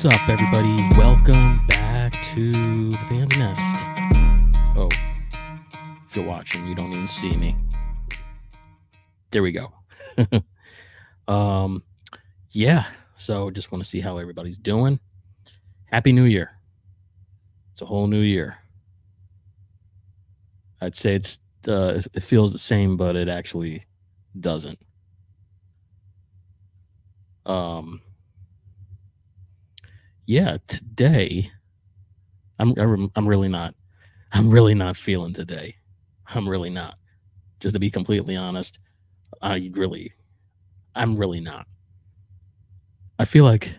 What's up, everybody? Welcome back to the Phan's Nest. Oh, if you're watching, you don't even see me. There we go. um, yeah. So, just want to see how everybody's doing. Happy New Year! It's a whole new year. I'd say it's uh, it feels the same, but it actually doesn't. Um, yeah, today I'm I'm really not I'm really not feeling today. I'm really not. Just to be completely honest, I really I'm really not. I feel like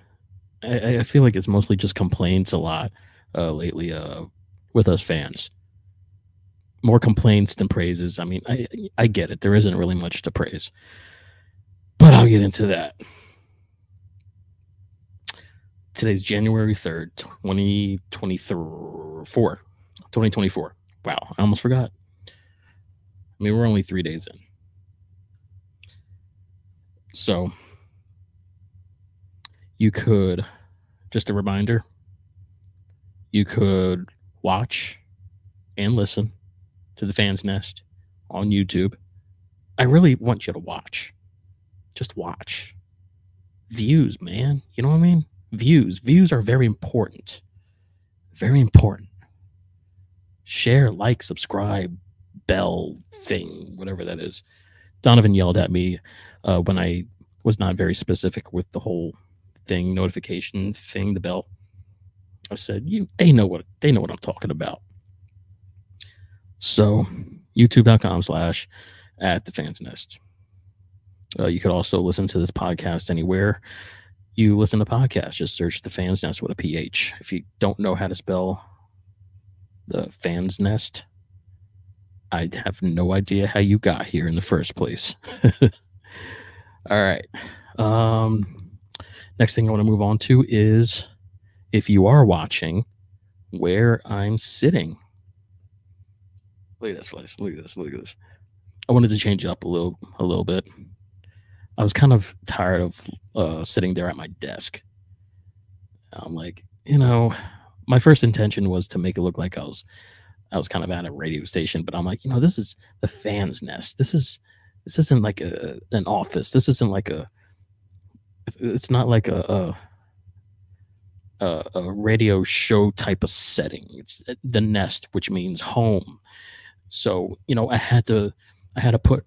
I, I feel like it's mostly just complaints a lot uh, lately uh, with us fans. More complaints than praises. I mean, I I get it. There isn't really much to praise, but I'll get into that. Today's January 3rd, 2024. 2024. Wow, I almost forgot. I mean, we're only three days in. So, you could, just a reminder, you could watch and listen to the Phan's Nest on YouTube. I really want you to watch. Just watch. Views, man. You know what I mean? Views. Views are very important. Very important. Share, like, subscribe, bell thing, whatever that is. Donovan yelled at me uh, when I was not very specific with the whole thing, notification thing, the bell. I said, "You, they know what they know what I'm talking about." So, YouTube.com/slash at the Phan's Nest. Uh, you could also listen to this podcast anywhere you listen to podcasts, just search the Phan's Nest with a PH. If you don't know how to spell the Phan's Nest, I have no idea how you got here in the first place. All right. Um, next thing I want to move on to is if you are watching, where I'm sitting. Look at this place. Look at this. Look at this. I wanted to change it up a little, a little bit. I was kind of tired of uh, sitting there at my desk. I'm like, you know, my first intention was to make it look like I was, I was kind of at a radio station, but I'm like, you know, this is the Phan's Nest. This is, this isn't like a an office. This isn't like a, it's not like a, a, a, a radio show type of setting. It's uh, the nest, which means home. So you know, I had to, I had to put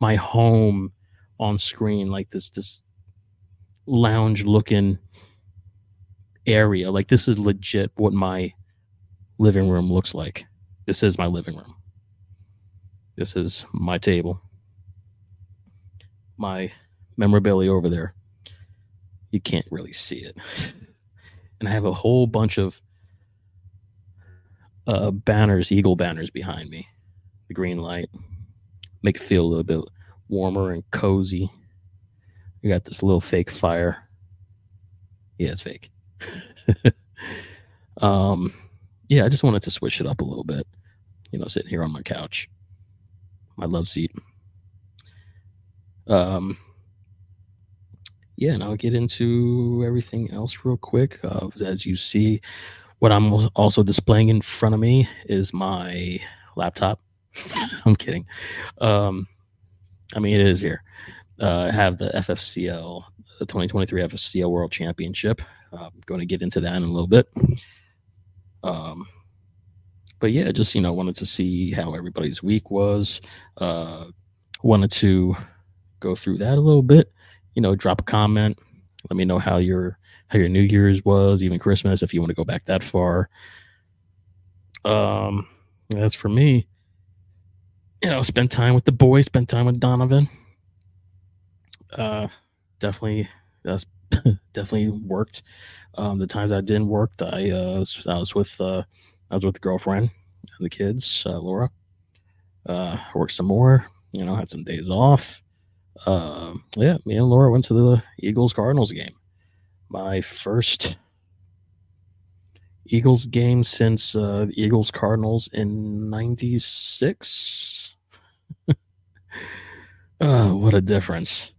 my home on screen like this this lounge looking area. Like this is legit what my living room looks like. This is my living room. This is my table. My memorabilia over there. You can't really see it. And i have a whole bunch of uh, banners eagle banners behind me. The green light. Make it feel a little bit warmer and cozy. We got this little fake fire. Yeah, it's fake. um, yeah, I just wanted to switch it up a little bit. You know, sitting here on my couch, my love seat. Um, yeah, and I'll get into everything else real quick. Uh, as you see, what I'm also displaying in front of me is my laptop. I'm kidding. Um, I mean, it is here. Uh, have the FFCL, the 2023 FFCL World Championship. Uh, I'm going to get into that in a little bit. Um, but yeah, just you know, wanted to see how everybody's week was. Uh, wanted to go through that a little bit. You know, drop a comment. Let me know how your how your New Year's was, even Christmas, if you want to go back that far. Um, as for me, you know, spend time with the boys, spend time with Donovan. Uh, definitely, that's definitely worked. Um, the times I didn't work, I uh, I was with uh, I was with the girlfriend and the kids, uh, Laura. Uh, worked some more. You know, had some days off. Uh, yeah, me and Laura went to the Eagles Cardinals game. My first Eagles game since uh, the Eagles Cardinals in '96 oh, what a difference.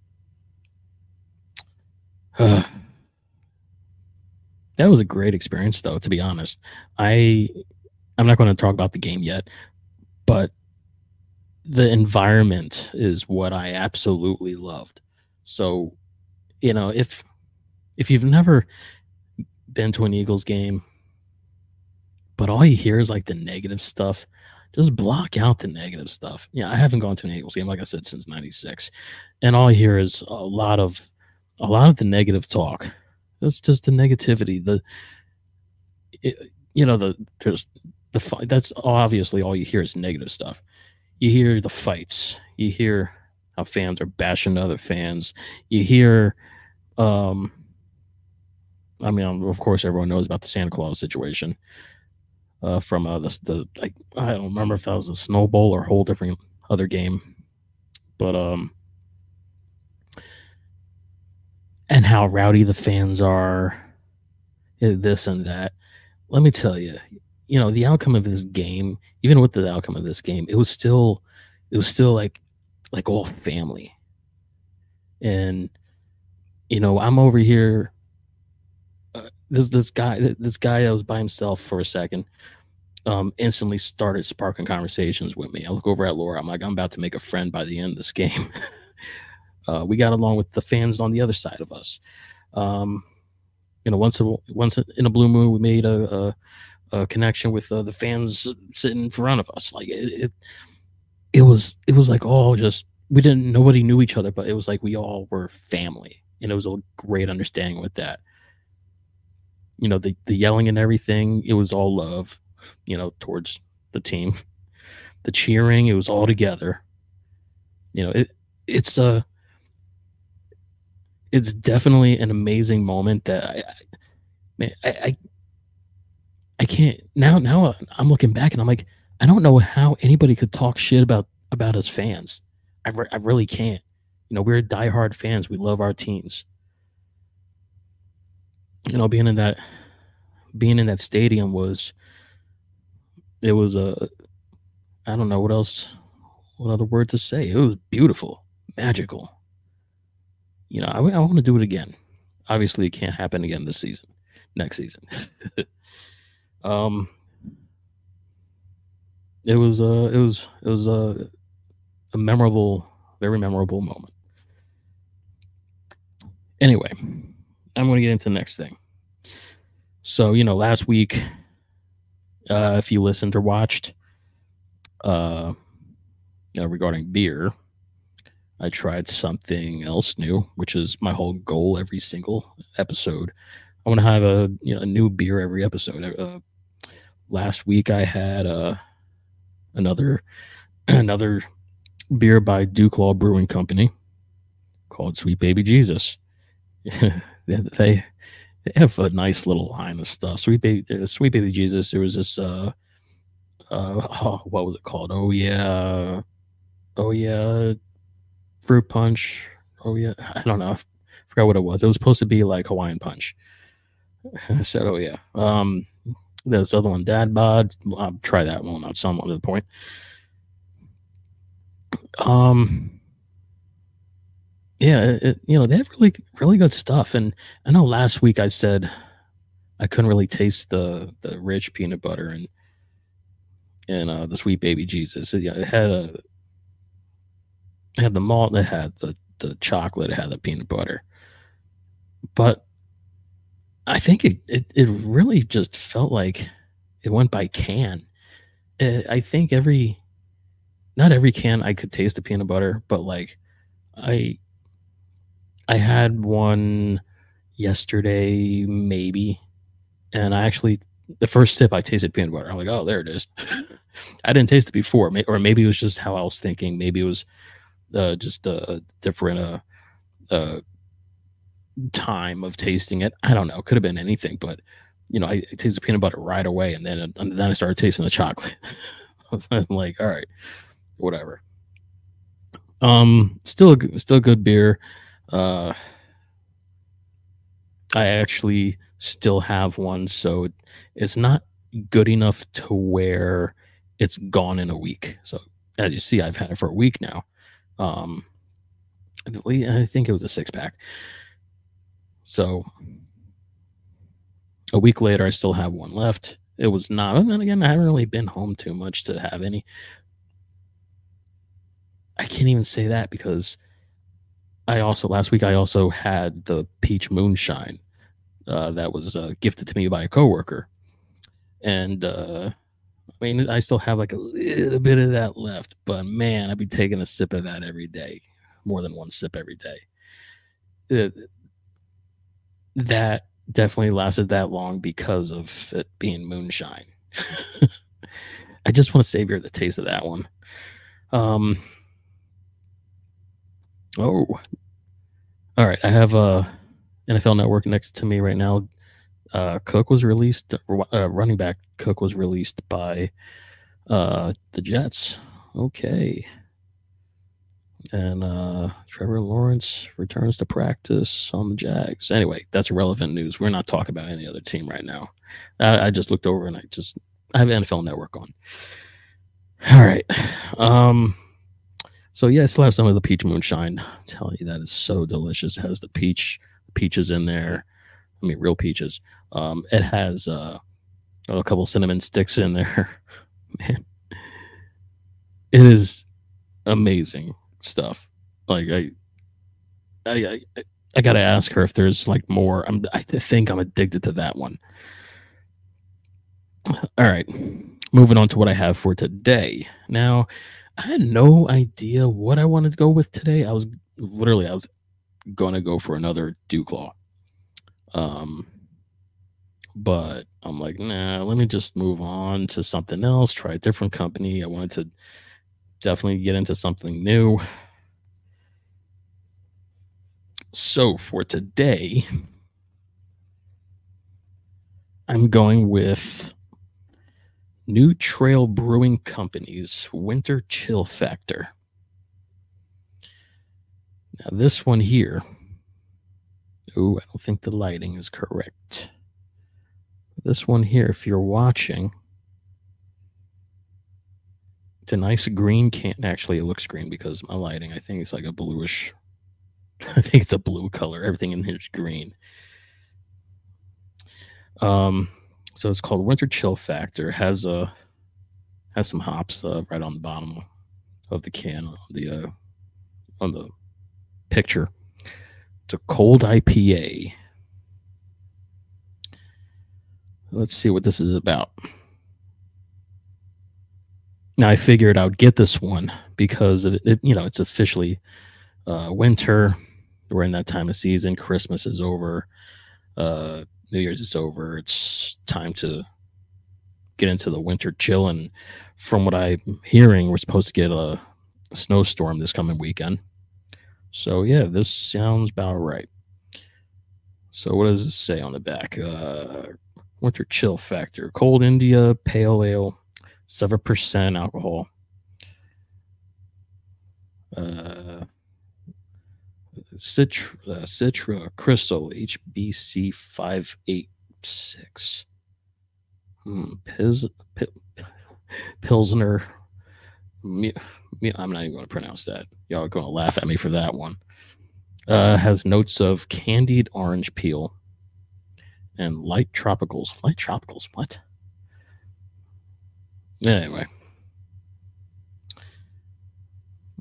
Uh, that was a great experience though to be honest. I i'm not going to talk about the game yet but the environment is what i absolutely loved. So you know if if you've never been to an eagles game but all you hear is like the negative stuff just block out the negative stuff yeah i haven't gone to an eagles game like i said since 96 and all i hear is a lot of a lot of the negative talk That's just the negativity. The it, you know the there's the fight. That's obviously all you hear is negative stuff. You hear the fights. You hear how fans are bashing other fans. You hear, um, I mean, of course, everyone knows about the Santa Claus situation uh, from uh, the the I, I don't remember if that was a snowball or a whole different other game, but um, and how rowdy the fans are, eh, this and that. Let me tell you, you know, the outcome of this game, even with the outcome of this game, it was still, it was still like, like all family. And, you know, I'm over here. This this guy, this guy that was by himself for a second, um, instantly started sparking conversations with me. I look over at Laura. I'm like, I'm about to make a friend by the end of this game. Uh, we got along with the fans on the other side of us. Um, you know, once a, once in a blue moon, we made a, a, a connection with uh, the fans sitting in front of us. Like it, it, it was it was like all just we didn't nobody knew each other, but it was like we all were family, and it was a great understanding with that. You know, the the yelling and everything, it was all love. You know, towards the team, the cheering, it was all together. You know, it it's a uh, it's definitely an amazing moment that I, I man, I, I, I can't now. Now I'm looking back and I'm like, I don't know how anybody could talk shit about about us fans. I, re- I really can't. You know, we're diehard fans. We love our teams. You know, being in that being in that stadium was it was a I don't know what else what other word to say. It was beautiful, magical you know, I, I want to do it again. Obviously, it can't happen again this season, next season. um, it was uh, it was it was uh, a memorable, very memorable moment. Anyway, I'm going to get into the next thing. So, you know, last week, uh, if you listened or watched, uh, you know, regarding beer, I tried something else new, which is my whole goal every single episode. I want to have a you know a new beer every episode. Uh, last week I had uh, another another beer by DuClaw Brewing Company called Sweet Baby Jesus. they they have a nice little line of stuff. Sweet baby, uh, Sweet Baby Jesus. There was this uh, uh, oh, what was it called? Oh yeah, oh yeah, fruit punch. Oh yeah, I don't know. I forgot what it was. It was supposed to be like Hawaiian punch. I said, oh yeah. Um, this other one, dad bod. I'll try that one out some other point. Um, yeah, it, you know they have really really good stuff. And I know last week I said I couldn't really taste the the rich peanut butter and and uh, the sweet baby Jesus. It, it had a it had the malt, it had the, the chocolate, it had the peanut butter. But I think it, it, it really just felt like it went by can. It, I think every, not every can I could taste the peanut butter, but like I, I had one yesterday, maybe, and I actually the first sip I tasted peanut butter. I'm like, oh, there it is. I didn't taste it before, or maybe it was just how I was thinking. Maybe it was uh, just a different uh, uh, time of tasting it. I don't know. Could have been anything, but you know, I, I tasted peanut butter right away, and then and then I started tasting the chocolate. I'm like, all right, whatever. Um, still, still good beer. Uh, I actually still have one, so it's not good enough to where it's gone in a week. So as you see, I've had it for a week now. Um, I believe I think it was a six pack. So A week later, I still have one left. It was not, and then again, I haven't really been home too much to have any. I can't even say that because I also last week I also had the peach moonshine uh, that was uh, gifted to me by a coworker, and uh, I mean I still have like a little bit of that left, but man, I'd be taking a sip of that every day, more than one sip every day. It, that definitely lasted that long because of it being moonshine. I just want to savor the taste of that one. Um, oh, all right. I have a NFL Network next to me right now. Uh, Cook was released. Uh, running back Cook was released by uh, the Jets. Okay. And uh, Trevor Lawrence returns to practice on the Jags. Anyway, that's relevant news. We're not talking about any other team right now. I, I just looked over and I just I have NFL Network on. All right. Um. So yeah, I still have some of the peach moonshine. I'm telling you, that is so delicious. It has the peach peaches in there. I mean, real peaches. Um, it has uh, a couple cinnamon sticks in there. Man, it is amazing stuff. Like I, I, I, I gotta ask her if there's like more. I'm, I think I'm addicted to that one. All right, moving on to what I have for today. Now, I had no idea what I wanted to go with today. I was literally, I was gonna go for another DuClaw. Um, but I'm like, nah, let me just move on to something else, try a different company. I wanted to definitely get into something new. So for today, I'm going with New Trail Brewing Company's Winter Chill Factor. Now, this one here, oh, I don't think the lighting is correct. This one here, if you're watching, it's a nice green can. Actually, it looks green because my lighting. I think it's like a bluish. I think it's a blue color. Everything in here is green. Um, so it's called Winter Chill Factor. Has a has some hops uh, right on the bottom of the can on the uh, on the picture. It's a cold IPA. Let's see what this is about. Now I figured I would get this one because it, it you know it's officially uh, winter. We're in that time of season. Christmas is over. Uh, New Year's is over. It's time to get into the winter chill. And from what I'm hearing, we're supposed to get a snowstorm this coming weekend. So yeah, this sounds about right. So what does it say on the back? Uh, winter chill factor: cold India pale ale, seven percent alcohol. Uh, Citra, uh, Citra Crystal HBC five eight six. Hmm, Piz, P, Pilsner I'm not even going to pronounce that. Y'all are going to laugh at me for that one. Uh, has notes of candied orange peel and light tropicals. Light tropicals, what? Anyway.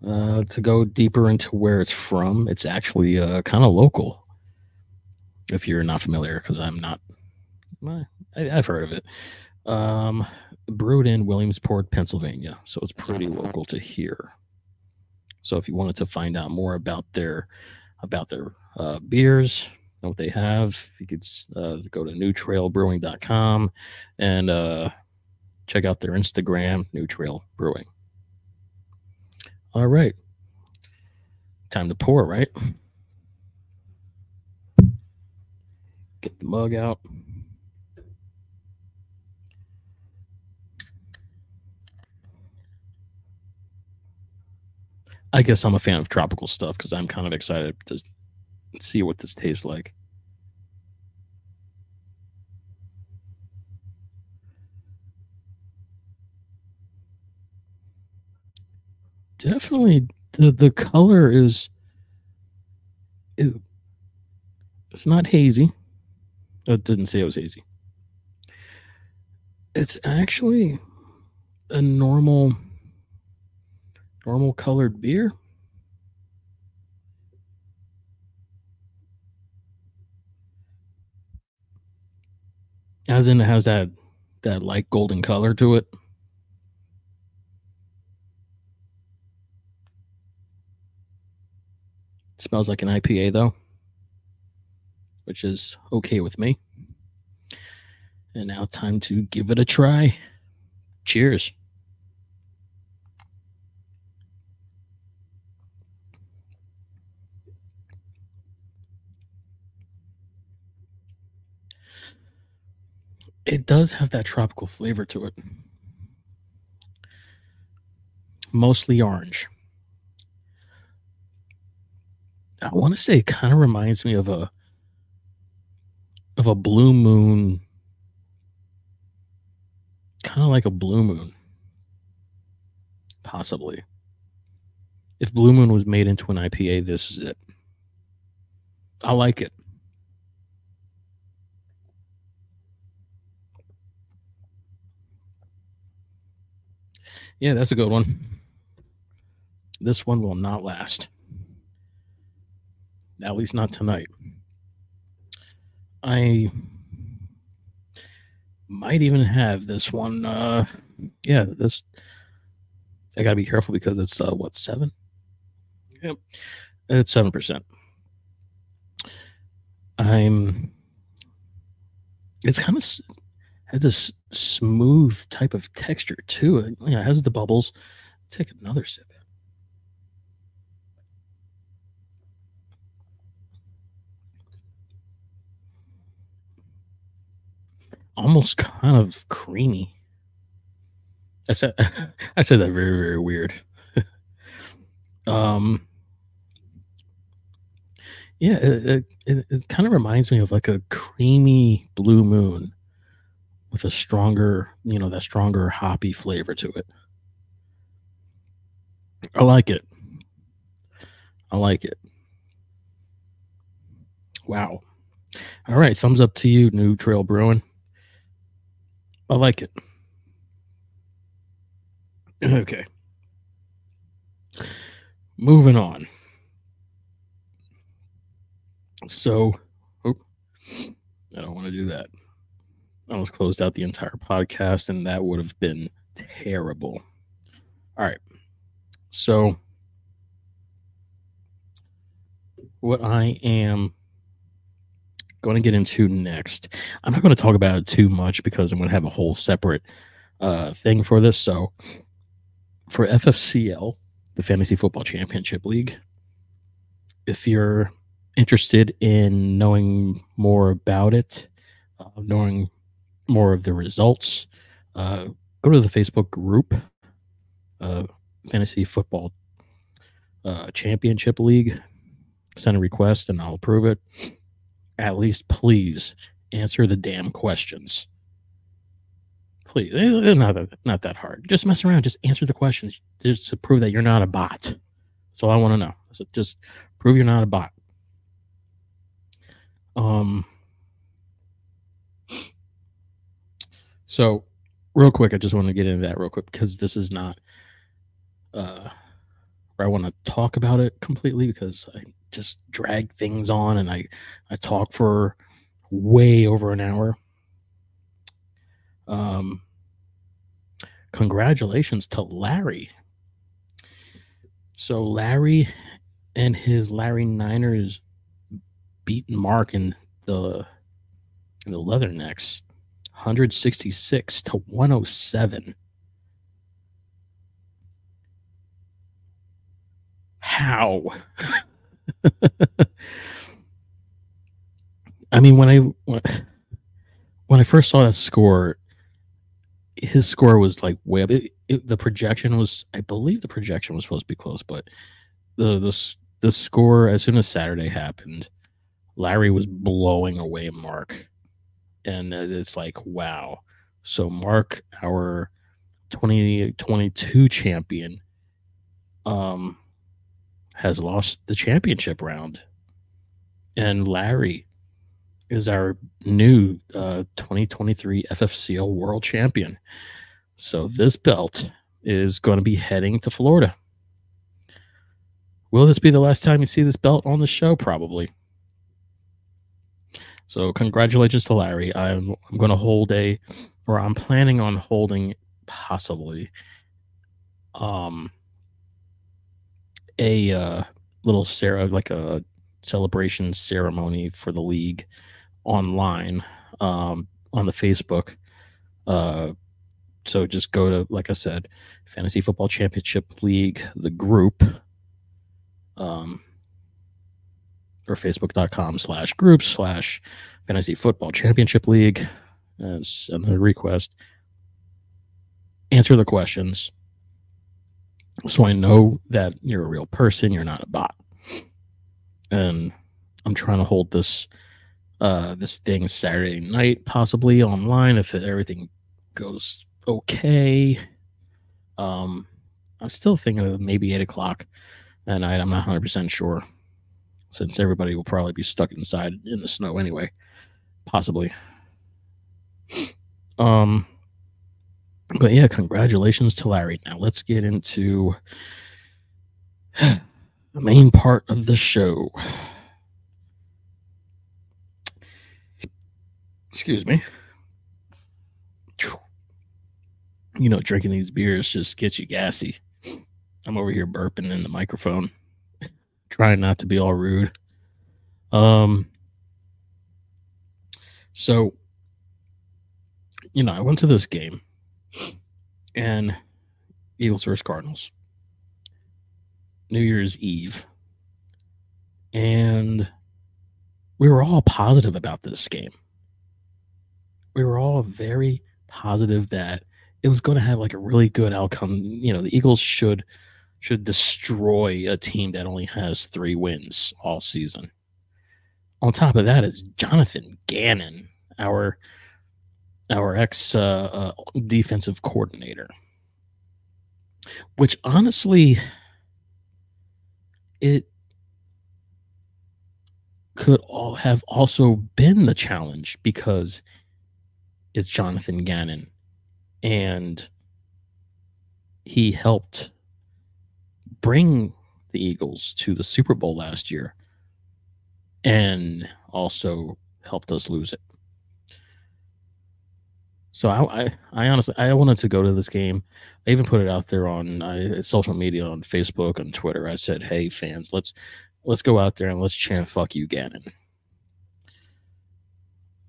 Uh, to go deeper into where it's from, it's actually uh, kind of local. If you're not familiar, because I'm not, I, have heard of it. Um, brewed in Williamsport, Pennsylvania. So it's pretty local to here. So if you wanted to find out more about their about their uh, beers what they have, you could uh, go to newtrailbrewing.com and uh, check out their Instagram, New Trail Brewing. All right. Time to pour, right? Get the mug out. I guess I'm a fan of tropical stuff because I'm kind of excited to see what this tastes like. Definitely, the the color is. It, it's not hazy. Oh, it didn't say it was hazy. It's actually a normal normal colored beer. As in it has that that light golden color to it. Smells like an IPA though, which is okay with me. And now time to give it a try. Cheers. It does have that tropical flavor to it. Mostly orange. I want to say it kind of reminds me of a of a blue moon. Kind of like a blue moon. Possibly. If blue moon was made into an ipa this is it. I like it. Yeah that's a good one. This one will not last at least not tonight. I might even have this one. Uh, yeah, this. I gotta be careful because it's uh, what seven? Yep, it's seven percent. I'm. It's kind of has this smooth type of texture too. It, you know, it has the bubbles. Take another sip. Almost kind of creamy. I said I said that very very weird. um, yeah, it, it, it kind of reminds me of like a creamy blue moon with a stronger, you know, that stronger hoppy flavor to it. I like it. I like it. Wow. All right, thumbs up to you, New Trail Brewing. I like it. Okay. Moving on. So, oh, I don't want to do that. I almost closed out the entire podcast, and that would have been terrible. All right. So, what I am going to get into next. I'm not going to talk about it too much because I'm going to have a whole separate uh, thing for this. So, for FFCL, the Fantasy Football Championship League, if you're interested in knowing more about it, uh, knowing more of the results, uh, go to the Facebook group, uh, Fantasy Football uh, Championship League. Send a request and I'll approve it at least please answer the damn questions. Please, it's not that, not that hard. Just mess around. Just answer the questions, just to prove that you're not a bot. That's all I want to know. So just prove you're not a bot. Um. So, real quick, I just want to get into that real quick because this is not. Uh, where I want to talk about it completely because I just drag things on and I I talk for way over an hour. Um congratulations to Larry. So Larry and his Larry Niners beat Mark in the in the Leathernecks 166 to 107. How? I mean, when I when I first saw that score, his score was like way up. It, it, the projection was, I believe, the projection was supposed to be close, but the the the score as soon as Saturday happened, Larry was blowing away Mark, and it's like wow. So Mark, our 2022 champion, um, has lost the championship round. And Larry is our new uh, 2023 FFCL World Champion. So this belt is going to be heading to Florida. Will this be the last time you see this belt on the show? Probably. So congratulations to Larry. I'm I'm going to hold a, or I'm planning on holding possibly, um, a uh, little Sarah like a celebration ceremony for the league online um, on the Facebook. Uh, so just go to like I said, Fantasy Football Championship League, the group. Um, or facebook.com slash group slash fantasy football championship league and send the request answer the questions so i know that you're a real person you're not a bot and i'm trying to hold this uh this thing saturday night possibly online if everything goes okay um i'm still thinking of maybe eight o'clock that night i'm not 100% sure since everybody will probably be stuck inside in the snow anyway. Possibly. Um, but yeah, congratulations to Larry. Now let's get into the main part of the show. Excuse me. You know, drinking these beers just gets you gassy. I'm over here burping in the microphone trying not to be all rude. Um, so, you know, I went to this game and Eagles versus Cardinals, New Year's Eve. And we were all positive about this game. We were all very positive that it was going to have like a really good outcome. You know, the Eagles should should destroy a team that only has three wins all season. On top of that is Jonathan Gannon, our our ex uh, uh, defensive coordinator, which honestly, it could all have also been the challenge because it's Jonathan Gannon, and he helped bring the Eagles to the Super Bowl last year and also helped us lose it. So I, I, I, honestly, I wanted to go to this game. I even put it out there on uh, social media, on Facebook, on Twitter. I said, "Hey fans, let's let's go out there and let's chant "Fuck you, Gannon."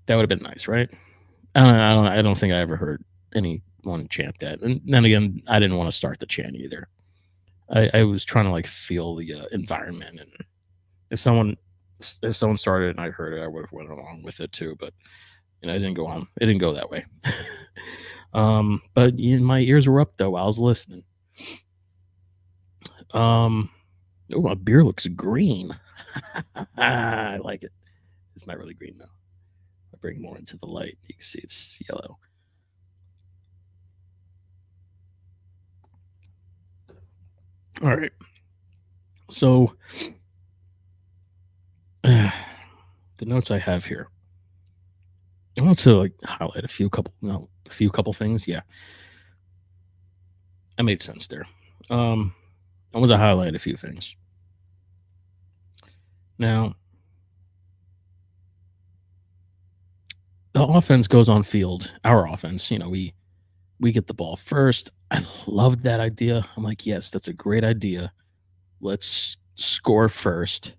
That would have been nice, right? I don't, I don't, I don't think I ever heard anyone chant that. And then again, I didn't want to start the chant either. I, I was trying to like feel the uh, environment, and if someone if someone started and I heard it, I would have went along with it too. But know, it didn't go on. It didn't go that way. um, but my ears were up though. I was listening. Um, oh, my beer looks green. I like it. It's not really green though. I bring more into the light. You can see it's yellow. All right. So uh, the notes I have here. I want to like highlight a few couple no a few couple things. Yeah. That made sense there. Um I want to highlight a few things. Now the offense goes on field, our offense, you know, we we get the ball first. I loved that idea. I'm like, yes, that's a great idea. Let's score first.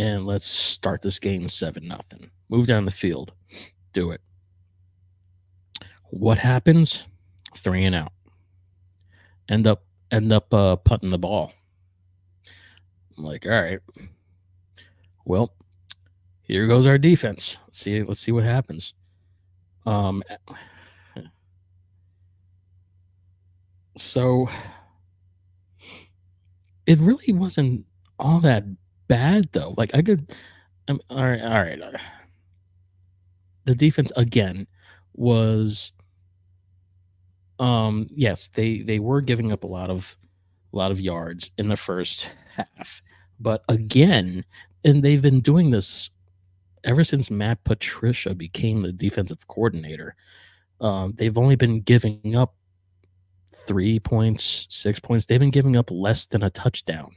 And let's start this game seven nothing. Move down the field. Do it. What happens? Three and out. End up end up uh, putting the ball. I'm like, all right. Well, here goes our defense. Let's see. Let's see what happens. Um, so it really wasn't all that bad though. Like I could, I'm all right. All right. The defense again was, um, yes, they they were giving up a lot of a lot of yards in the first half, but again, and they've been doing this ever since Matt Patricia became the defensive coordinator, um, they've only been giving up three points, six points. They've been giving up less than a touchdown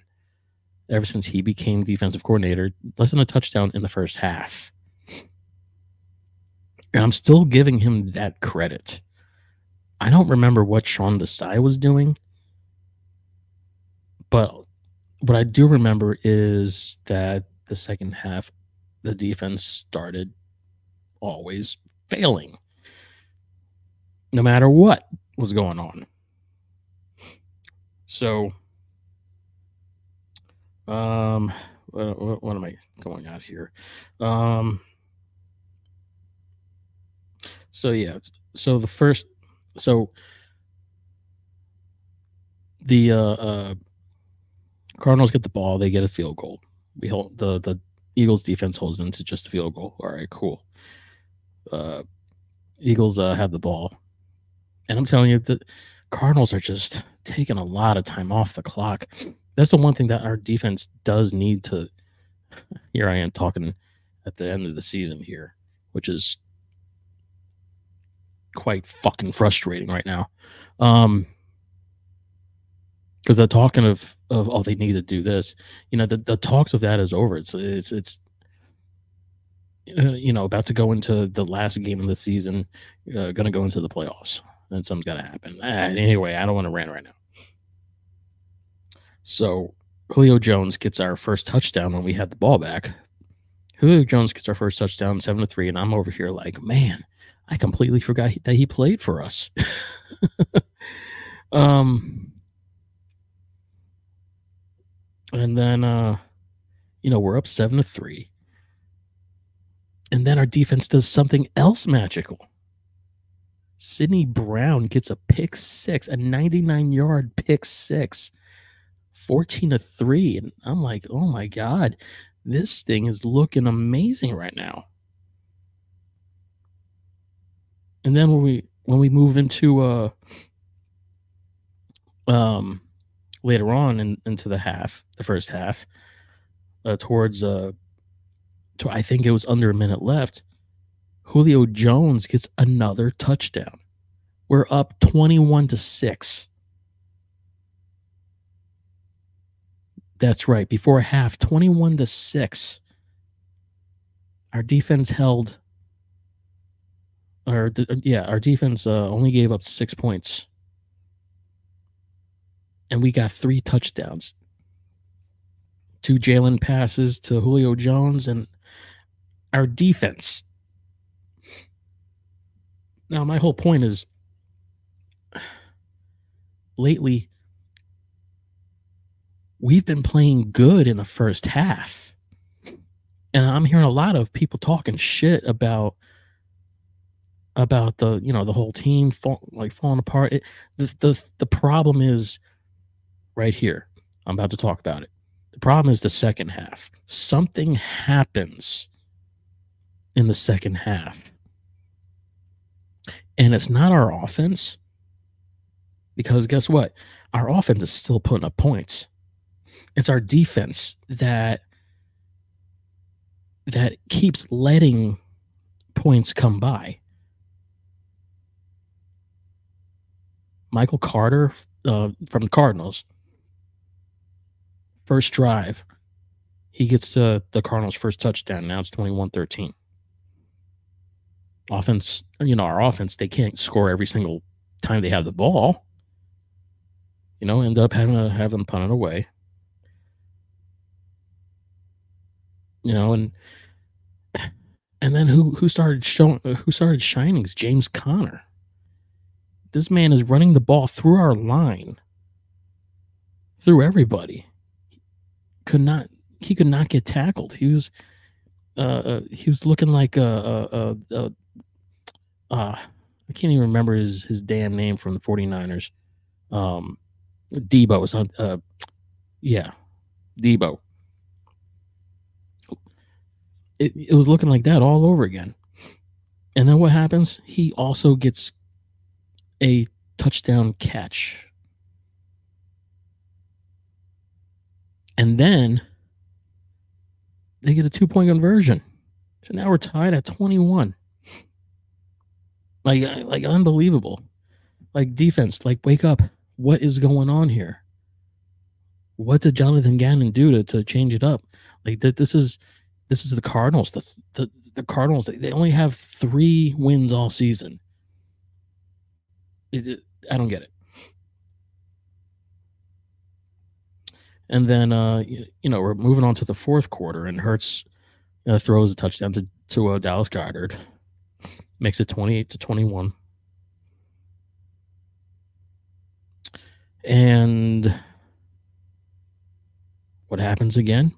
ever since he became defensive coordinator, less than a touchdown in the first half. And I'm still giving him that credit. I don't remember what Sean Desai was doing, but what I do remember is that the second half, the defense started always failing, no matter what was going on. So, um, what, what am I going out here? Um, so yeah, so the first, so the uh, uh Cardinals get the ball, they get a field goal. We hold the the Eagles defense holds them to just a field goal. All right, cool. Uh, Eagles uh, have the ball, and I'm telling you, the Cardinals are just taking a lot of time off the clock. That's the one thing that our defense does need to. Here I am talking at the end of the season here, which is quite fucking frustrating right now. Um, because they're talking of of oh they need to do this you know the, the talks of that is over it's it's it's uh, you know about to go into the last game of the season uh, gonna go into the playoffs and something's gotta happen ah, anyway i don't want to rant right now so julio jones gets our first touchdown when we had the ball back. Julio jones gets our first touchdown seven to three and i'm over here like man i completely forgot that he played for us. Um and then uh you know we're up seven to three. And then our defense does something else magical. Sydney Brown gets a pick six, a 99 yard pick six, 14 to 3. And I'm like, oh my God, this thing is looking amazing right now. And then when we when we move into uh um later on in, into the half, the first half, uh, towards uh, to, I think it was under a minute left. Julio Jones gets another touchdown. We're up 21 to 6. That's right. Before half, 21 to 6. Our defense held our yeah, our defense uh, only gave up 6 points and we got three touchdowns. Two Jalen passes to Julio Jones and our defense. Now, my whole point is lately, we've been playing good in the first half. And I'm hearing a lot of people talking shit about about the you know the whole team fall, like falling apart. It, the the the problem is right here. I'm about to talk about it. The problem is the second half. Something happens in the second half. And it's not our offense. Because guess what? Our offense is still putting up points. It's our defense that that keeps letting points come by. Michael Carter uh, from the Cardinals First drive, he gets uh, the Cardinals' first touchdown. Now it's 21 13. Offense, you know, our offense, they can't score every single time they have the ball. You know, end up having to have them punt it away. You know, and and then who who started showing who started shining is James Conner. This man is running the ball through our line, through everybody could not he could not get tackled. He was uh, uh he was looking like a, uh I can't even remember his his damn name from the 49ers. Um Deebo was on uh yeah, Deebo. It, it was looking like that all over again. And then what happens? He also gets a touchdown catch And then they get a two point conversion. So now we're tied at 21. Like, uh, like unbelievable. Like defense, like wake up. What is going on here? What did Jonathan Gannon do to, to change it up? Like that, this is this is the Cardinals. The, the the Cardinals. They only have three wins all season. It, it, I don't get it. And then uh, you, you, know we're moving on to the fourth quarter, and Hurts uh, throws a touchdown to to uh, Dallas Goedert, makes it twenty eight to twenty one. And what happens again?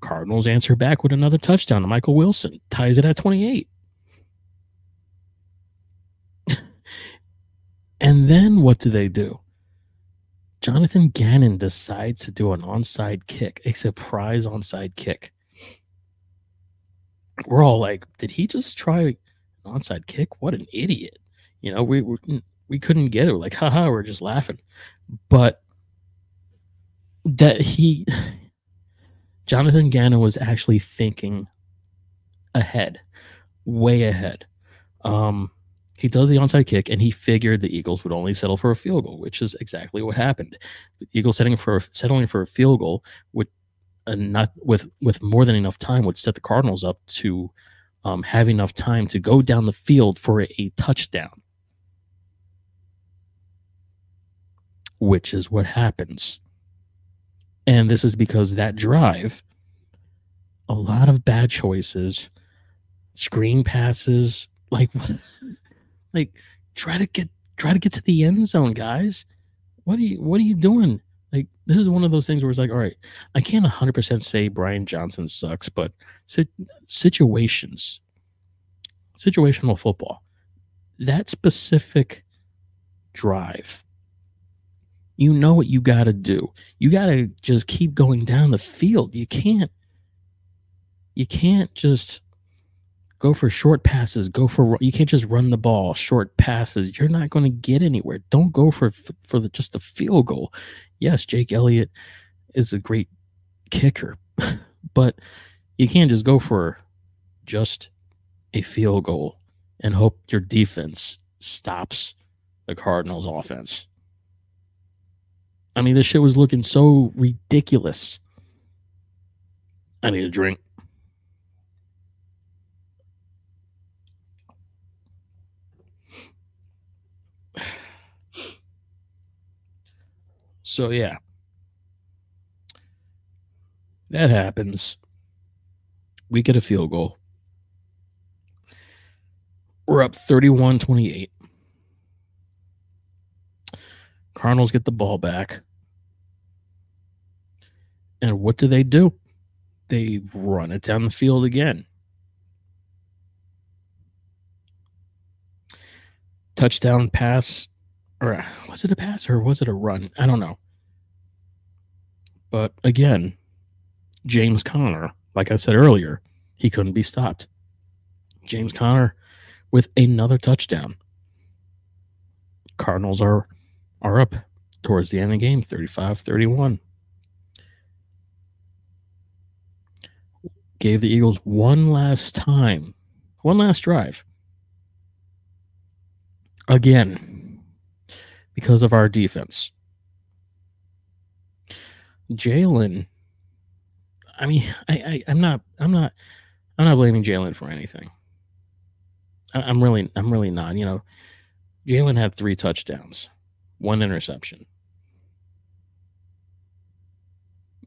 Cardinals answer back with another touchdown to Michael Wilson, ties it at 28. and then what do they do? Jonathan Gannon decides to do an onside kick, a surprise onside kick. We're all like, did he just try an onside kick? What an idiot. You know, we, we we couldn't get it. We're like, haha, we're just laughing. But that he, Jonathan Gannon was actually thinking ahead, way ahead. Um, he does the onside kick, and he figured the Eagles would only settle for a field goal, which is exactly what happened. The Eagles setting for settling for a field goal would uh, not with with more than enough time would set the Cardinals up to um, have enough time to go down the field for a, a touchdown. which is what happens. And this is because that drive, a lot of bad choices, screen passes, like like try to get try to get to the end zone, guys. What are you what are you doing? Like this is one of those things where it's like, all right, I can't 100% say Brian Johnson sucks, but situations, situational football, that specific drive you know what you got to do. You got to just keep going down the field. You can't you can't just go for short passes, go for you can't just run the ball, short passes. You're not going to get anywhere. Don't go for for the, just a field goal. Yes, Jake Elliott is a great kicker, but you can't just go for just a field goal and hope your defense stops the Cardinals offense. I mean, this shit was looking so ridiculous. I need a drink. So, yeah. That happens. We get a field goal. We're up 31 28. Cardinals get the ball back. And what do they do? They run it down the field again. Touchdown pass, or was it a pass or was it a run? I don't know. But again, James Conner, like I said earlier, he couldn't be stopped. James Conner with another touchdown. Cardinals are are up towards the end of the game 35 31. Gave the Eagles one last time, one last drive. Again, because of our defense. Jalen, I mean, I, I, I'm not, I'm not, I'm not blaming Jalen for anything. I, I'm really, I'm really not. You know, Jalen had three touchdowns one interception.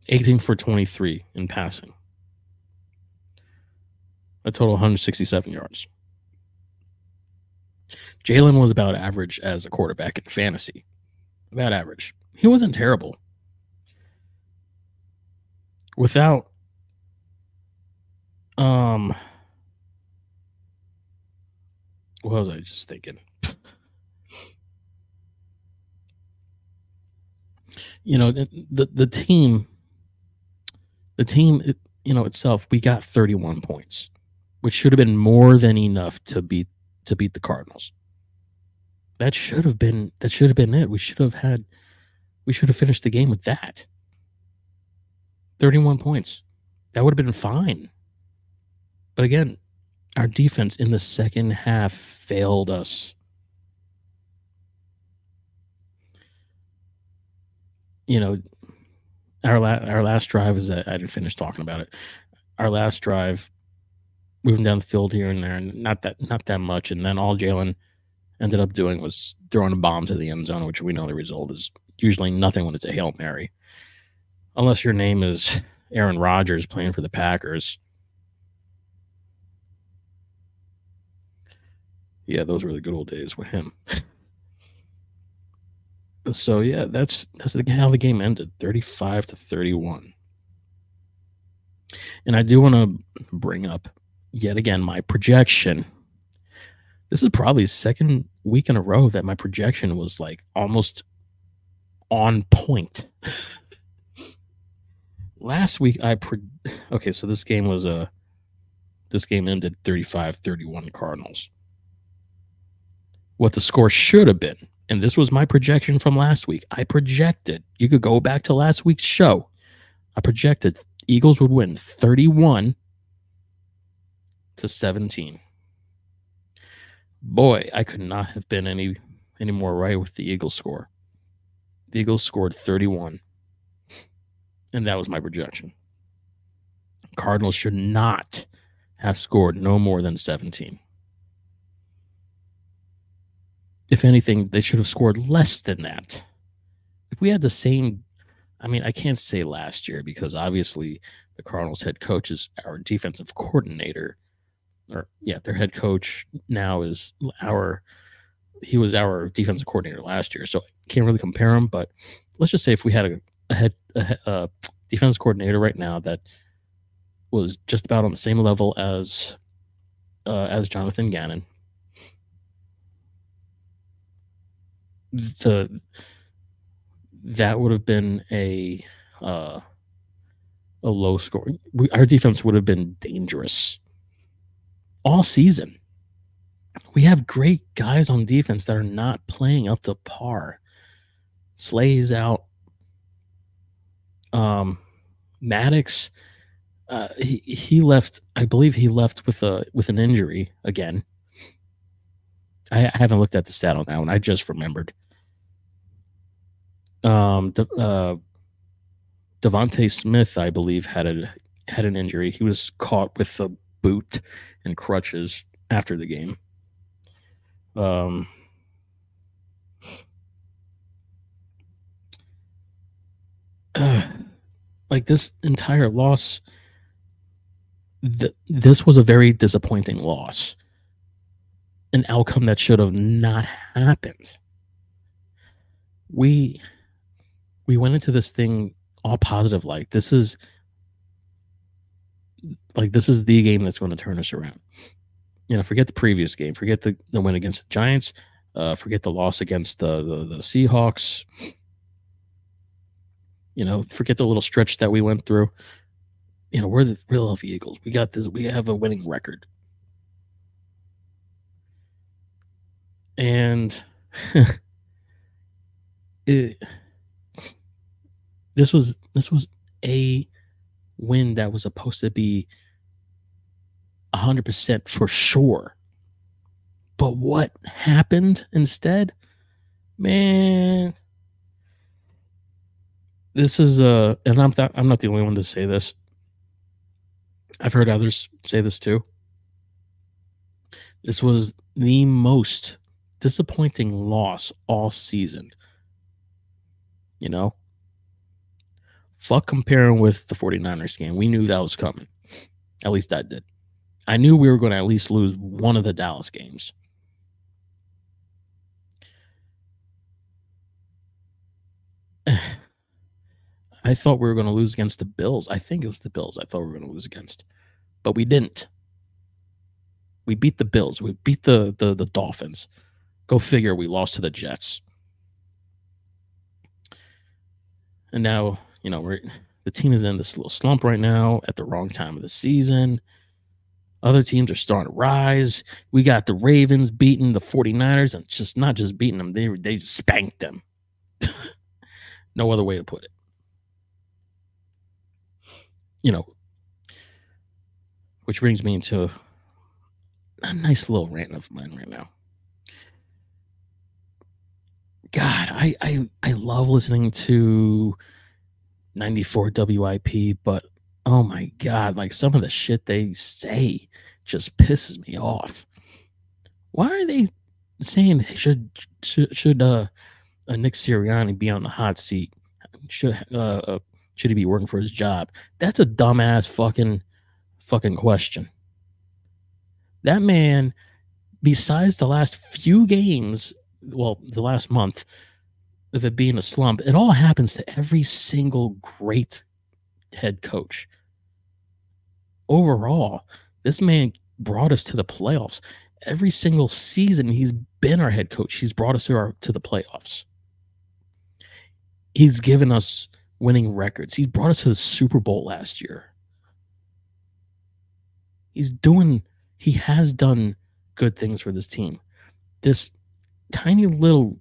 18 for 23 in passing. A total 167 yards. Jalen was about average as a quarterback in fantasy. About average. He wasn't terrible. Without um what was I just thinking? You know the the, team the team you know itself we got 31 points which should have been more than enough to beat to beat the cardinals. That should have been that should have been it. We should have had we should have finished the game with that. 31 points. That would have been fine. But again, our defense in the second half failed us. You know, our la- our last drive is that I didn't finish talking about it. Our last drive, moving down the field here and there, and not that not that much, and then all Jalen ended up doing was throwing a bomb to the end zone, which we know the result is usually nothing when it's a hail mary, unless your name is Aaron Rodgers playing for the Packers. Yeah, those were the good old days with him. so yeah, that's that's how the game ended, thirty-five to thirty-one. And I do want to bring up yet again my projection. This is probably second week in a row that my projection was like almost on point. Last week I pre- okay, so this game was a uh, this game ended 35-31 Cardinals. What the score should have been and this was my projection from last week. I projected, you could go back to last week's show. I projected Eagles would win 31 to 17. Boy, I could not have been any any more right with the Eagles score. The Eagles scored 31. And that was my projection. Cardinals should not have scored no more than 17 if anything, they should have scored less than that. If we had the same, I mean, I can't say last year because obviously the Cardinals head coach is our defensive coordinator, or yeah, their head coach now is our, he was our defensive coordinator last year, so I can't really compare him. But let's just say if we had a, a head a, a defense coordinator right now that was just about on the same level as uh, as Jonathan Gannon, the that would have been a uh, a low score. We, our defense would have been dangerous all season. We have great guys on defense that are not playing up to par. Slay's out. Um, Maddox, uh, he he left. I believe he left with a with an injury again. I, I haven't looked at the stat on that one. I just remembered um, De, uh, DeVonta Smith, I believe, had a had an injury. He was caught with a boot and crutches after the game. Um, uh, like this entire loss, th- this was a very disappointing loss. An outcome that should have not happened. We we went into this thing all positive like this is like this is the game that's going to turn us around. You know forget the previous game forget the, the win against the giants uh, forget the loss against the, the the seahawks. You know forget the little stretch that we went through. You know we're the real philadelphia eagles. We got this we have a winning record. And it this was this was a win that was supposed to be 100% for sure. But what happened instead? Man, this is a and I'm th- I'm not the only one to say this. I've heard others say this too. This was the most disappointing loss all season. You know, fuck comparing with the 49ers game. We knew that was coming. At least I did. I knew we were going to at least lose one of the Dallas games. I thought we were going to lose against the Bills. I think it was the Bills I thought we were going to lose against. But we didn't. We beat the Bills. We beat the, the the Dolphins. Go figure we lost to the Jets. And now you know, we're the team is in this little slump right now at the wrong time of the season. Other teams are starting to rise. We got the Ravens beating the 49ers and just not just beating them, they they spanked them. no other way to put it. You know, which brings me into a nice little rant of mine right now. God, I I I love listening to 94 WIP, but oh my god, like some of the shit they say just pisses me off. Why are they saying should should, should uh, uh Nick Sirianni be on the hot seat? Should uh, uh should he be working for his job? That's a dumbass fucking fucking question. That man, besides the last few games, well, the last month of it being a slump, it all happens to every single great head coach. Overall, this man brought us to the playoffs. Every single season he's been our head coach. He's brought us to our to the playoffs. He's given us winning records. He brought us to the Super Bowl last year. He's doing he has done good things for this team. This tiny little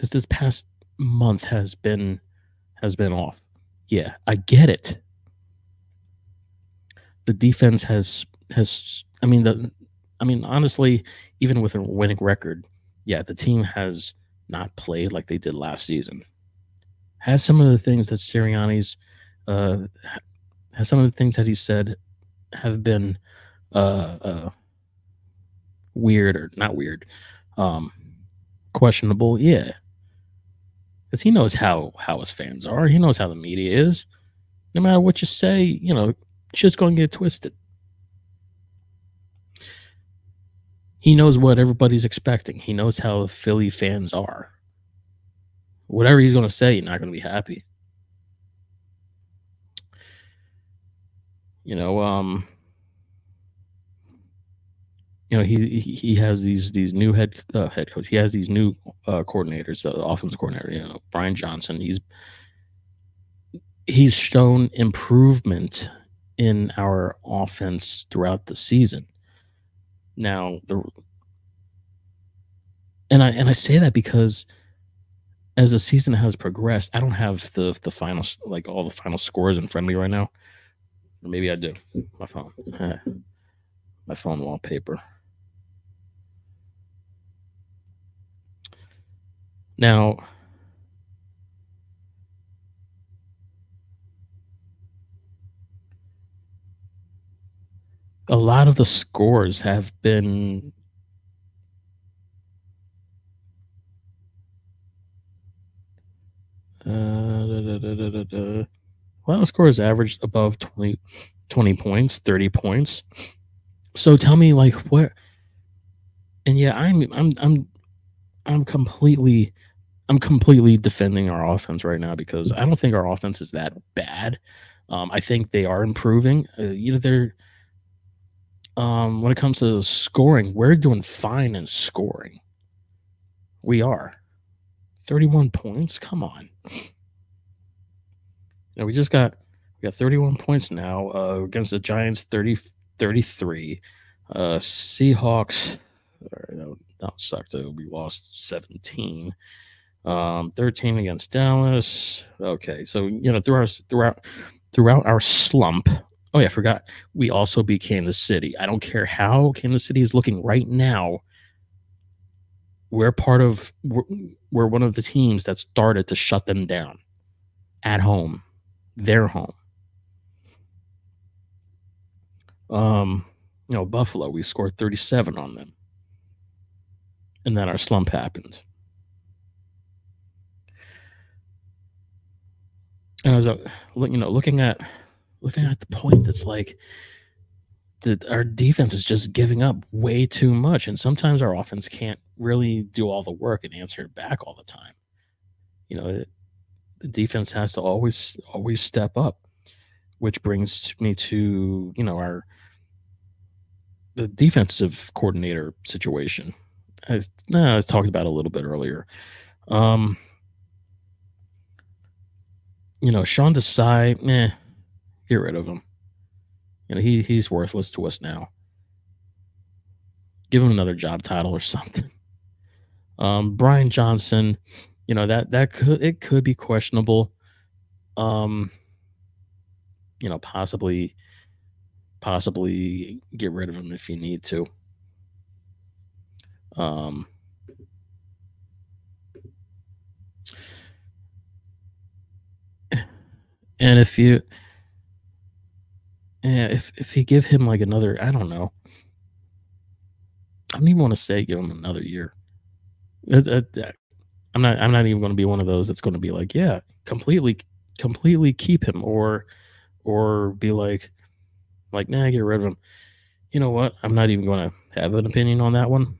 this this past month has been has been off. Yeah, I get it. The defense has has I mean the I mean honestly, even with a winning record, yeah, the team has not played like they did last season. Has some of the things that Sirianni's uh has some of the things that he said have been uh, uh weird or not weird, um, questionable. Yeah, because he knows how how his fans are. He knows how the media is. No matter what you say, you know, shit's going to get twisted. He knows what everybody's expecting. He knows how the Philly fans are. Whatever he's going to say, you're not going to be happy. You know, um, you know he he has these these new head uh, head coach. He has these new uh, coordinators, uh, offensive coordinator. You know Brian Johnson. He's he's shown improvement in our offense throughout the season. Now the and I and I say that because as the season has progressed, I don't have the the final like all the final scores in front of me right now. Maybe I do. My phone. My phone wallpaper. Now, a lot of the scores have been uh, da, da, da, a lot of scores averaged above 20, 20 points, 30 points. So tell me like what and yeah, I'm I'm I'm I'm completely I'm completely defending our offense right now because I don't think our offense is that bad. Um, I think they are improving. Uh, you know, they're um, when it comes to scoring, we're doing fine in scoring. We are 31 points. Come on. Know, we just got we got 31 points now uh, against the Giants 30 33. Uh, Seahawks that, that sucked. We lost 17 um, 13 against Dallas. Okay, so you know throughout throughout throughout our slump. Oh yeah, I forgot. We also beat Kansas City. I don't care how Kansas City is looking right now. We're part of. We're, we're one of the teams that started to shut them down at home, their home. Um, you know, Buffalo, we scored 37 on them. And then our slump happened. And as a you know looking at looking at the points it's like the, our defense is just giving up way too much. And sometimes our offense can't really do all the work and answer it back all the time. You know it, the defense has to always always step up which brings me to you know our the defensive coordinator situation. I, I talked about a little bit earlier. Um you know, Sean Desai, meh, get rid of him. You know, he he's worthless to us now. Give him another job title or something. Um, Brian Johnson, you know that that could it could be questionable. Um, you know, possibly possibly get rid of him if you need to. Um, and if you, if if you give him like another, I don't know. I don't even want to say give him another year. I'm not. I'm not even going to be one of those that's going to be like, yeah, completely, completely keep him, or, or be like, like, nah, get rid of him. You know what? I'm not even going to have an opinion on that one.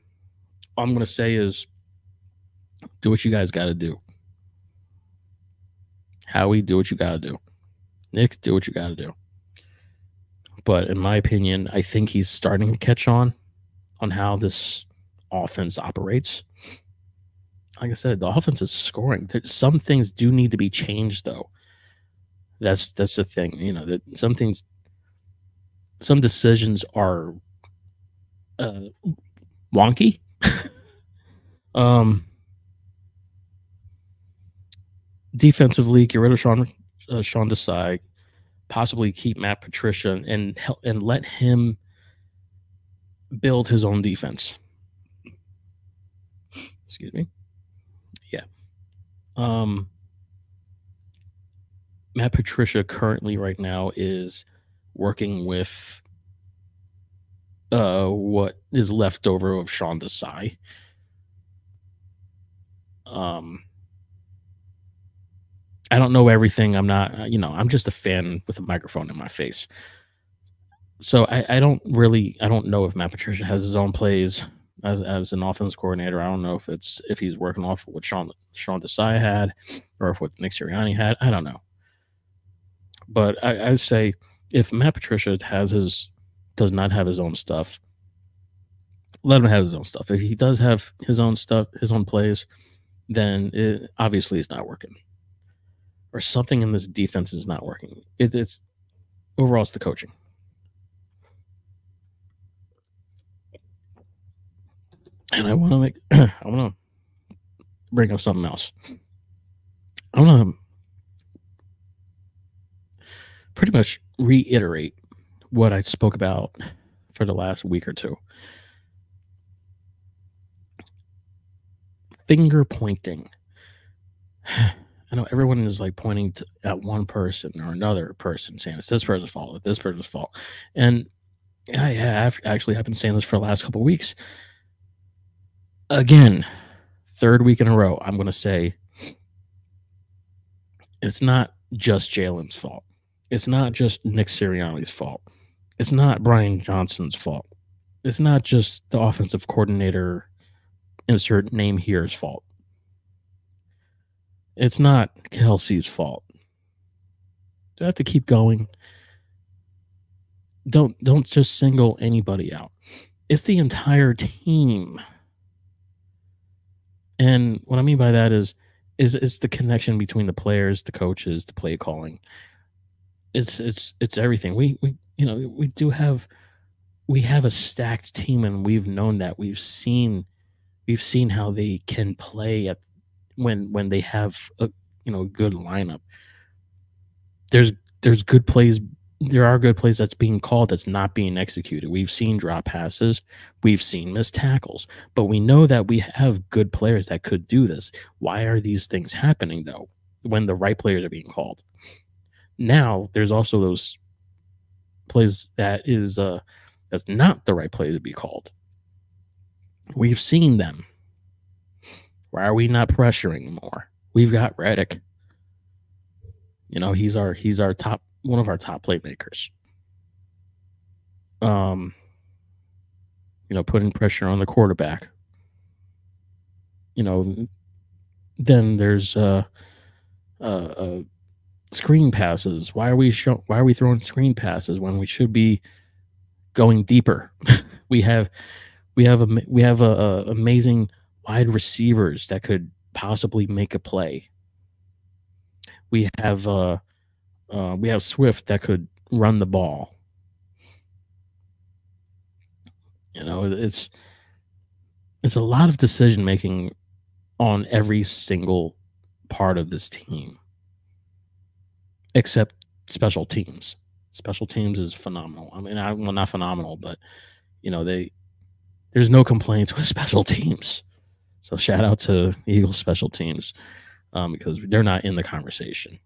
All I'm going to say is, do what you guys got to do. Howie, do what you got to do. Nick, do what you got to do. But in my opinion, I think he's starting to catch on on how this offense operates like I said, the offense is scoring. Some things do need to be changed, though. That's that's the thing. You know that some things, some decisions are uh, wonky. um, defensively, get rid of Sean uh, Sean Desai, possibly keep Matt Patricia and help and let him build his own defense. Excuse me. Yeah. Um, Matt Patricia currently right now is working with uh what is left over of Sean Desai. Um I don't know everything. I'm not, uh, you know, I'm just a fan with a microphone in my face. So I, I don't really I don't know if Matt Patricia has his own plays as as an offense coordinator. I don't know if it's if he's working off what Sean Sean Desai had, or if what Nick Sirianni had. I don't know. But I, I say if Matt Patricia has his does not have his own stuff, let him have his own stuff. If he does have his own stuff, his own plays, then it obviously it's not working, or something in this defense is not working. It, it's overall it's the coaching. and I want to make I want to bring up something else. I want to pretty much reiterate what I spoke about for the last week or two. Finger pointing. I know everyone is like pointing to, at one person or another person, saying it's this person's fault, it's this person's fault, and I have actually I've been saying this for the last couple weeks again, third week in a row, I'm going to say it's not just Jalen's fault. It's not just Nick Sirianni's fault. It's not Brian Johnson's fault. It's not just the offensive coordinator, insert name here's fault. It's not Kelce's fault. Do I have to keep going? Don't don't just single anybody out. It's the entire team and what I mean by that is is is the connection between the players, the coaches, the play calling. It's it's it's everything. We we you know, we do have we have a stacked team and we've known that. We've seen we've seen how they can play at when when they have a you know good lineup. There's there's good plays there are good plays that's being called that's not being executed. We've seen drop passes, we've seen missed tackles, but we know that we have good players that could do this. Why are these things happening though when the right players are being called? Now there's also those plays that is uh that's not the right play to be called. We've seen them. Why are we not pressuring more? We've got Reddick. You know, he's our he's our top one of our top playmakers. Um, you know, putting pressure on the quarterback. You know, then there's uh, uh, uh screen passes. Why are we show, Why are we throwing screen passes when we should be going deeper? we have we have a we have a, a amazing wide receivers that could possibly make a play. We have uh uh, we have Swift that could run the ball. You know, it's it's a lot of decision making on every single part of this team, except special teams. Special teams is phenomenal. I mean, I, well, not phenomenal, but you know they there's no complaints with special teams. So shout out to Eagles special teams um, because they're not in the conversation.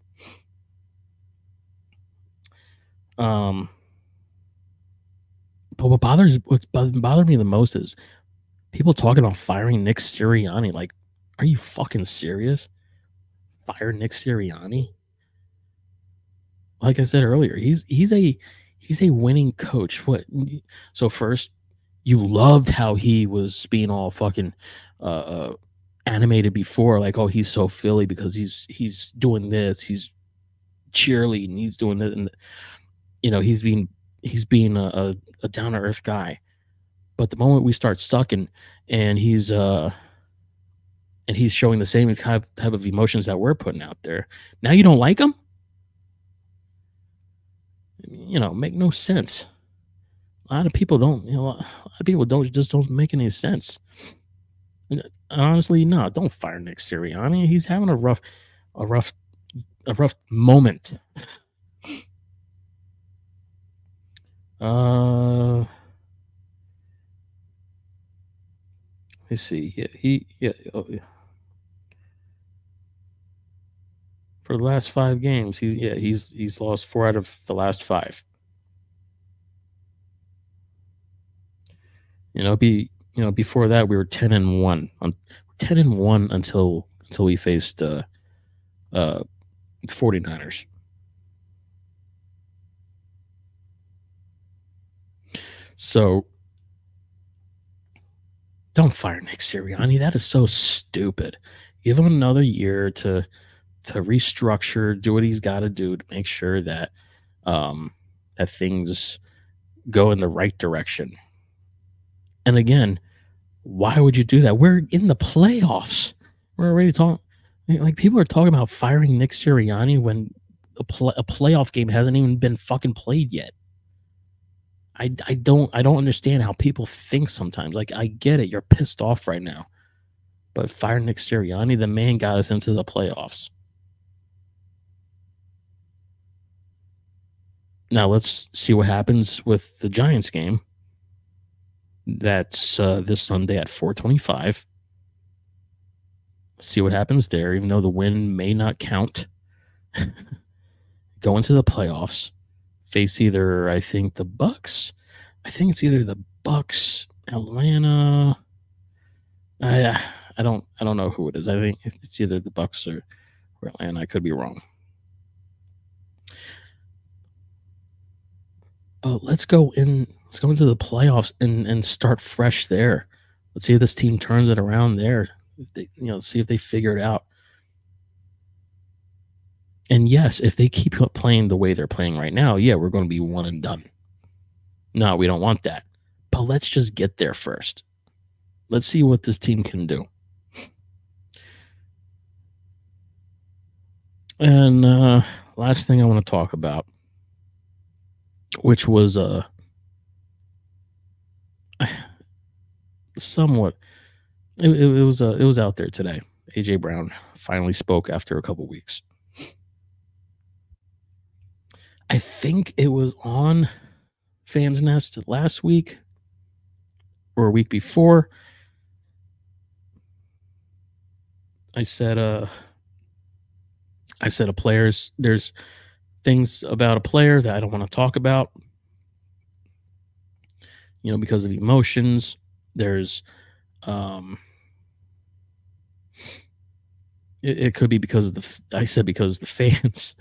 Um, but what bothers what's bothered me the most is people talking about firing Nick Sirianni. Like, are you fucking serious? Fire Nick Sirianni? Like I said earlier, he's he's a he's a winning coach. What? So first, you loved how he was being all fucking uh, uh, animated before, like oh he's so Philly because he's he's doing this, he's cheerleading, he's doing that, and you know he's being he's being a, a, a down to earth guy. But the moment we start sucking, and he's uh and he's showing the same type type of emotions that we're putting out there, now you don't like him. You know, make no sense. A lot of people don't. You know, lot of people don't just don't make any sense. Honestly, no, don't fire Nick Sirianni. He's having a rough, a rough, a rough moment. Uh, let's see. Yeah, he yeah. Oh, yeah. For the last five games, he yeah he's he's lost four out of the last five. You know, be you know before that we were ten and one on ten and one until until we faced uh uh 49ers. So don't fire Nick Sirianni. That is so stupid. Give him another year to to restructure, do what he's got to do to make sure that um, that things go in the right direction. And again, why would you do that? We're in the playoffs. We're already talking like people are talking about firing Nick Sirianni when a, play, a playoff game hasn't even been fucking played yet. I, I don't I don't understand how people think sometimes. Like I get it, you're pissed off right now. But fire Nick Sirianni, the man got us into the playoffs. Now let's see what happens with the Giants game. That's uh, this Sunday at 425. See what happens there, even though the win may not count. Go into the playoffs face either I think the Bucks. I think it's either the Bucks, Atlanta. I I don't I don't know who it is. I think it's either the Bucks or, or Atlanta. I could be wrong. But let's go in. Let's go into the playoffs and and start fresh there. Let's see if this team turns it around there. If they, you know, see if they figure it out. And yes, if they keep playing the way they're playing right now, yeah, we're going to be one and done. No, we don't want that. But let's just get there first. Let's see what this team can do. And uh, last thing I want to talk about, which was uh, somewhat, it, it, it was uh, it was out there today. AJ Brown finally spoke after a couple weeks. I think it was on Phan's Nest last week or a week before. I said uh I said a player's there's things about a player that I don't want to talk about. You know, because of emotions. There's um it, it could be because of the I said because the fans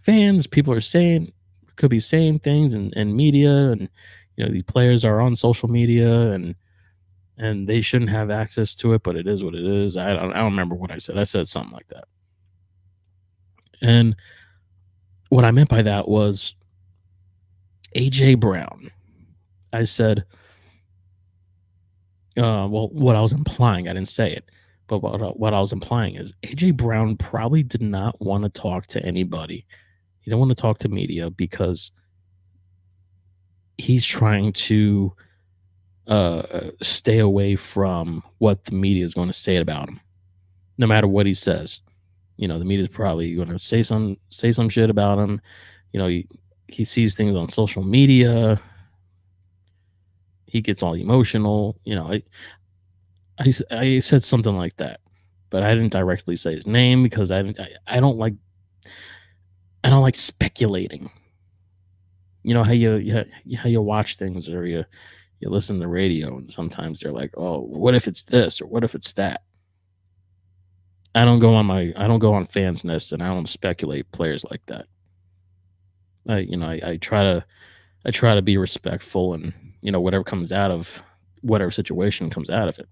fans, people are saying could be saying things and, and media and you know these players are on social media and and they shouldn't have access to it, but it is what it is. I don't I don't remember what I said. I said something like that. And what I meant by that was AJ Brown. I said, uh, well, what I was implying, I didn't say it, but what, what I was implying is AJ Brown probably did not want to talk to anybody he didn't want to talk to media because he's trying to uh, stay away from what the media is going to say about him, no matter what he says. You know, the media is probably going to say some say some shit about him. You know, he, he sees things on social media. He gets all emotional. You know, I, I, I said something like that, but I didn't directly say his name because I, I, I don't like, I don't like speculating. You know how you, you how you watch things or you you listen to radio and sometimes they're like, "Oh, what if it's this or what if it's that?" I don't go on my I don't go on Phan's Nest and I don't speculate players like that. I you know I, I try to I try to be respectful and you know whatever comes out of whatever situation comes out of it.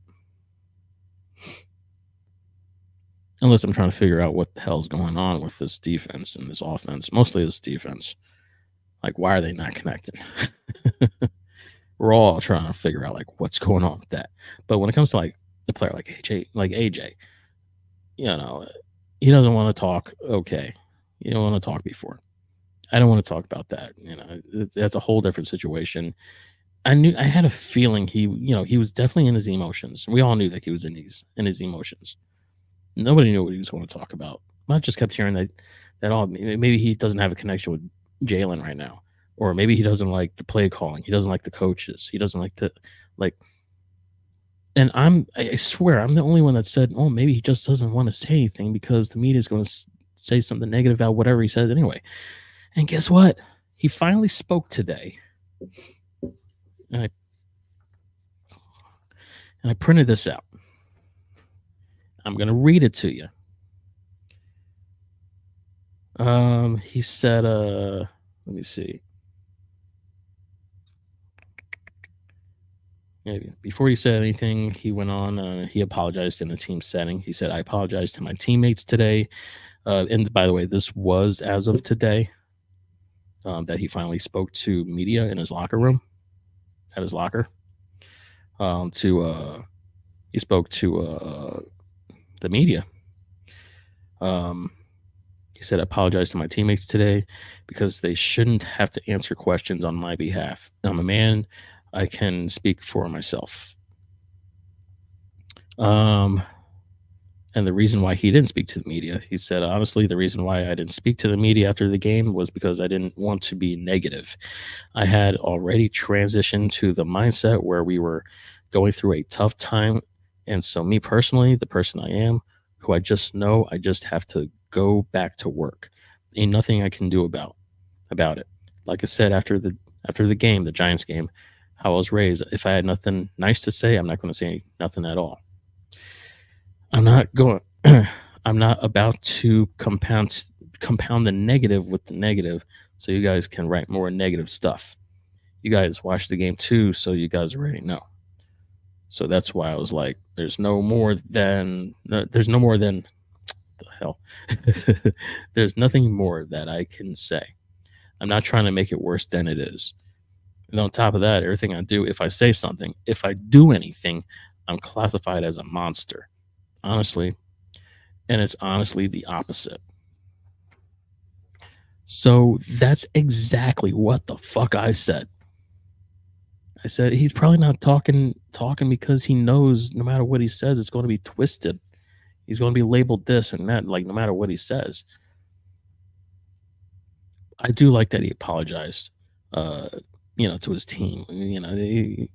Unless I'm trying to figure out what the hell's going on with this defense and this offense, mostly this defense. Like, why are they not connecting? We're all trying to figure out like what's going on with that. But when it comes to like the player like AJ, like AJ, you know, he doesn't want to talk. Okay, you don't want to talk before. I don't want to talk about that. You know, that's a whole different situation. I knew I had a feeling he, you know, he was definitely in his emotions. We all knew that he was in his in his emotions. Nobody knew what he was going to talk about. I just kept hearing that that oh, all maybe he doesn't have a connection with Jalen right now, or maybe he doesn't like the play calling. He doesn't like the coaches. He doesn't like the like and I'm I swear I'm the only one that said, "Oh, maybe he just doesn't want to say anything because the media is going to say something negative about whatever he says anyway." And guess what? He finally spoke today. And I and I printed this out. I'm going to read it to you. Um, he said, uh, let me see. before he said anything, he went on. Uh, he apologized in a team setting. He said, "I apologize to my teammates today." Uh, and by the way, this was as of today um, that he finally spoke to media in his locker room, at his locker. Um, to uh, he spoke to uh, the media. Um, he said, I apologize to my teammates today because they shouldn't have to answer questions on my behalf. I'm a man I can speak for myself. Um, and the reason why he didn't speak to the media, he said, honestly, the reason why I didn't speak to the media after the game was because I didn't want to be negative. I had already transitioned to the mindset where we were going through a tough time. And so, me personally, the person I am, who I just know I just have to go back to work. Ain't nothing I can do about about it. Like I said after the after the game, the Giants game, how I was raised. If I had nothing nice to say, I'm not going to say nothing at all. I'm not going. I'm not about to compound compound the negative with the negative, so you guys can write more negative stuff. You guys watch the game too, so you guys already know. So that's why I was like, "There's no more than there's no more than the hell. there's nothing more that I can say. I'm not trying to make it worse than it is." And on top of that, everything I do, if I say something, if I do anything, I'm classified as a monster. Honestly. And it's honestly the opposite. So that's exactly what the fuck I said. I said he's probably not talking talking because he knows no matter what he says, it's going to be twisted. He's going to be labeled this and that, like no matter what he says. I do like that he apologized. Uh, you know, to his team. You know, he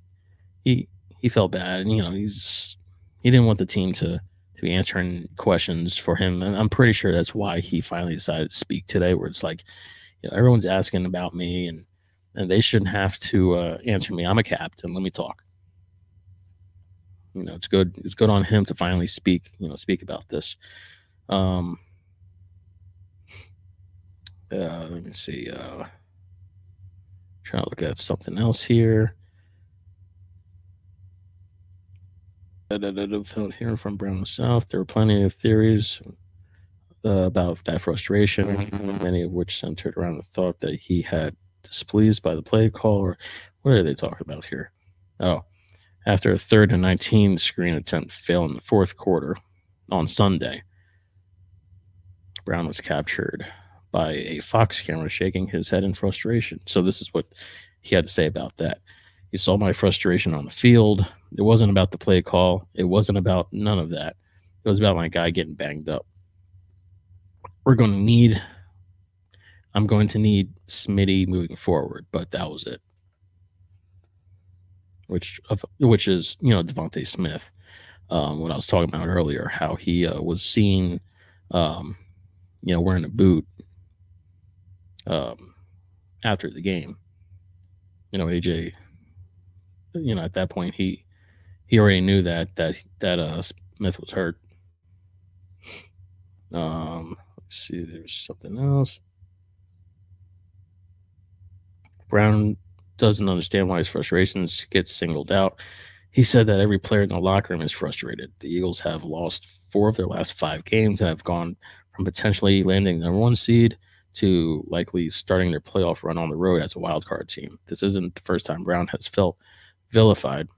he he felt bad, and you know, he's he didn't want the team to to be answering questions for him, and I'm pretty sure that's why he finally decided to speak today. Where it's like, you know, everyone's asking about me, and and they shouldn't have to uh, answer me. I'm a captain. Let me talk. You know, it's good. It's good on him to finally speak. You know, speak about this. Um. Uh, let me see. Uh, Trying to look at something else here. Without hearing from Brown South, there were plenty of theories uh, about that frustration, many of which centered around the thought that he had displeased by the play call. Or what are they talking about here? Oh, after a third and 19 screen attempt failed in the fourth quarter on Sunday, Brown was captured by a Fox camera shaking his head in frustration. So this is what he had to say about that. He saw my frustration on the field. It wasn't about the play call. It wasn't about none of that. It was about my guy getting banged up. We're going to need I'm going to need Smitty moving forward, but that was it. Which of which is you know DeVonta Smith. Um, what I was talking about earlier, how he uh, was seen, um, you know, wearing a boot um, after the game. You know, AJ, you know, at that point he he already knew that that that uh, Smith was hurt. Um, let's see, there's something else. Brown doesn't understand why his frustrations get singled out. He said that every player in the locker room is frustrated. The Eagles have lost four of their last five games and have gone from potentially landing the number one seed to likely starting their playoff run on the road as a wild card team. This isn't the first time Brown has felt vilified.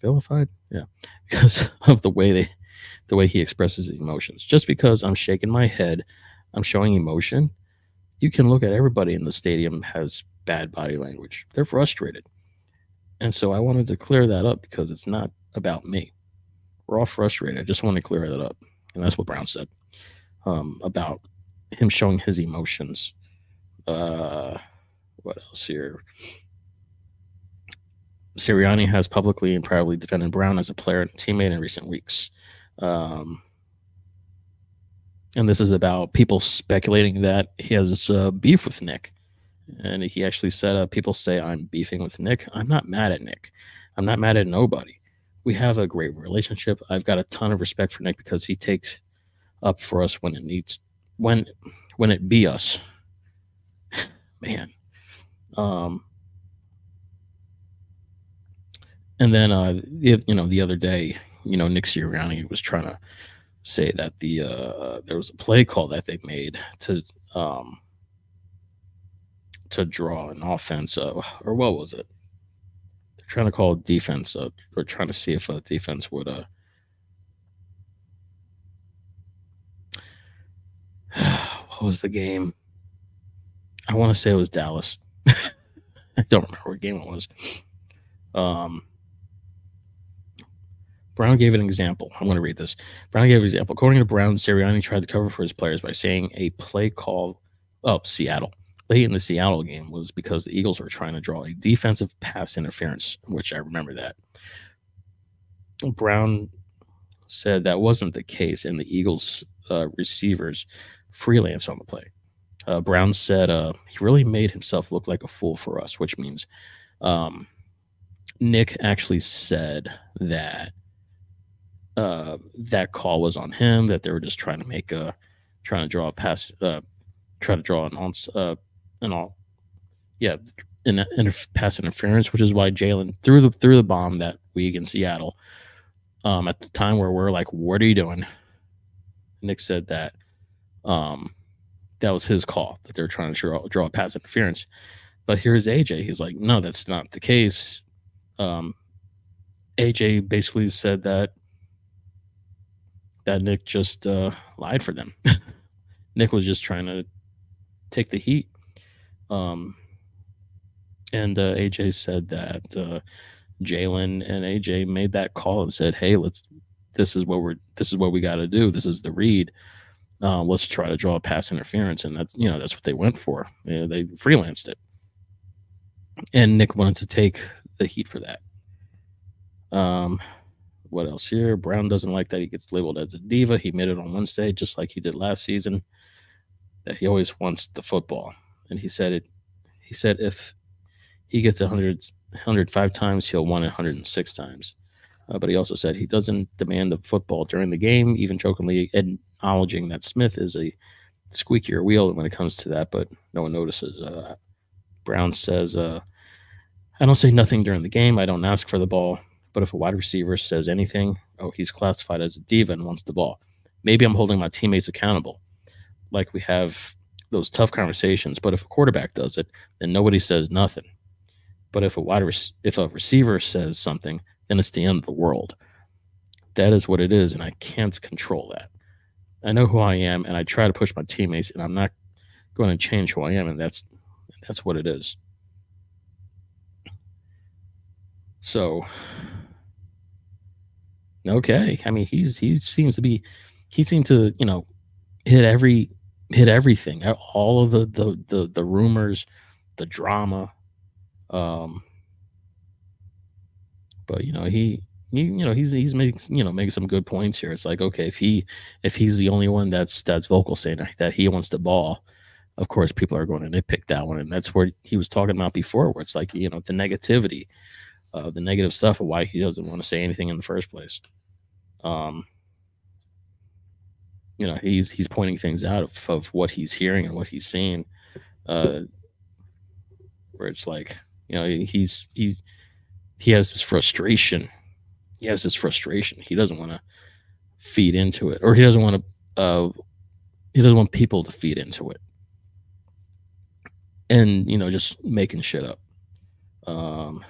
Vilified? Yeah. Because of the way they the way he expresses his emotions. Just because I'm shaking my head, I'm showing emotion. You can look at everybody in the stadium has bad body language. They're frustrated. And so I wanted to clear that up because it's not about me. We're all frustrated. I just want to clear that up. And that's what Brown said um, about him showing his emotions. Uh, what else here? Sirianni has publicly and proudly defended Brown as a player and teammate in recent weeks. Um, and this is about people speculating that he has uh, beef with Nick. And he actually said, uh, People say I'm beefing with Nick. I'm not mad at Nick. I'm not mad at nobody. We have a great relationship. I've got a ton of respect for Nick because he takes up for us when it needs when when it be us. Man. Um and then uh you know the other day, you know, Nick Sirianni was trying to say that the uh there was a play call that they made to um to draw an offense, uh, or what was it? They're trying to call a defense, or trying to see if a defense would. Uh, what was the game? I want to say it was Dallas. I don't remember what game it was. Um, Brown gave an example. I'm going to read this. Brown gave an example. According to Brown, Sirianni tried to cover for his players by saying a play call. Oh, Seattle late in the Seattle game was because the Eagles were trying to draw a defensive pass interference, which I remember that. Brown said that wasn't the case, and the Eagles uh, receivers freelance on the play. Uh, Brown said uh, he really made himself look like a fool for us, which means um, Nick actually said that uh, that call was on him, that they were just trying to make a, trying to draw a pass, uh, try to draw an on, uh, and all. Yeah, in, in pass interference, which is why Jalen threw the threw the bomb that week in Seattle. Um, at the time where we're like, "What are you doing?" Nick said that um, that was his call that they're trying to draw, draw a pass interference. But here's AJ. He's like, "No, that's not the case." Um, AJ basically said that that Nick just uh, lied for them. Nick was just trying to take the heat. Um, and uh, AJ said that uh, Jalen and AJ made that call and said, "Hey, let's. This is what we're. This is what we got to do. This is the read. Uh, let's try to draw a pass interference." And that's you know that's what they went for. Yeah, they freelanced it, and Nick wanted to take the heat for that. Um, what else here? Brown doesn't like that he gets labeled as a diva. He made it on Wednesday, just like he did last season. That he always wants the football and he said it. He said if he gets 100, 105 times, he'll want it 106 times. Uh, but he also said he doesn't demand the football during the game, even jokingly acknowledging that Smith is a squeakier wheel when it comes to that, but no one notices. Uh, Brown says, uh, I don't say nothing during the game. I don't ask for the ball. But if a wide receiver says anything, oh, he's classified as a diva and wants the ball. Maybe I'm holding my teammates accountable, like we have those tough conversations. But if a quarterback does it, then nobody says nothing. But if a wide if a receiver says something, then it's the end of the world. That is what it is, and I can't control that. I know who I am, and I try to push my teammates, and I'm not going to change who I am, and that's that's what it is. So, okay, I mean, he's he seems to be he seemed to you know hit every hit everything, all of the the the, the rumors, the drama. Um, but you know he he you know he's he's making you know making some good points here. It's like okay if he if he's the only one that's that's vocal saying that he wants the ball, of course people are going to nitpick that one, and that's where he was talking about before, where it's like you know the negativity, uh, the negative stuff of why he doesn't want to say anything in the first place. Um, you know he's he's pointing things out of, of what he's hearing and what he's seeing, uh, where it's like you know he's he's he has this frustration. He has this frustration. He doesn't want to feed into it, or he doesn't want to. Uh, he doesn't want people to feed into it, and you know, just making shit up. Um,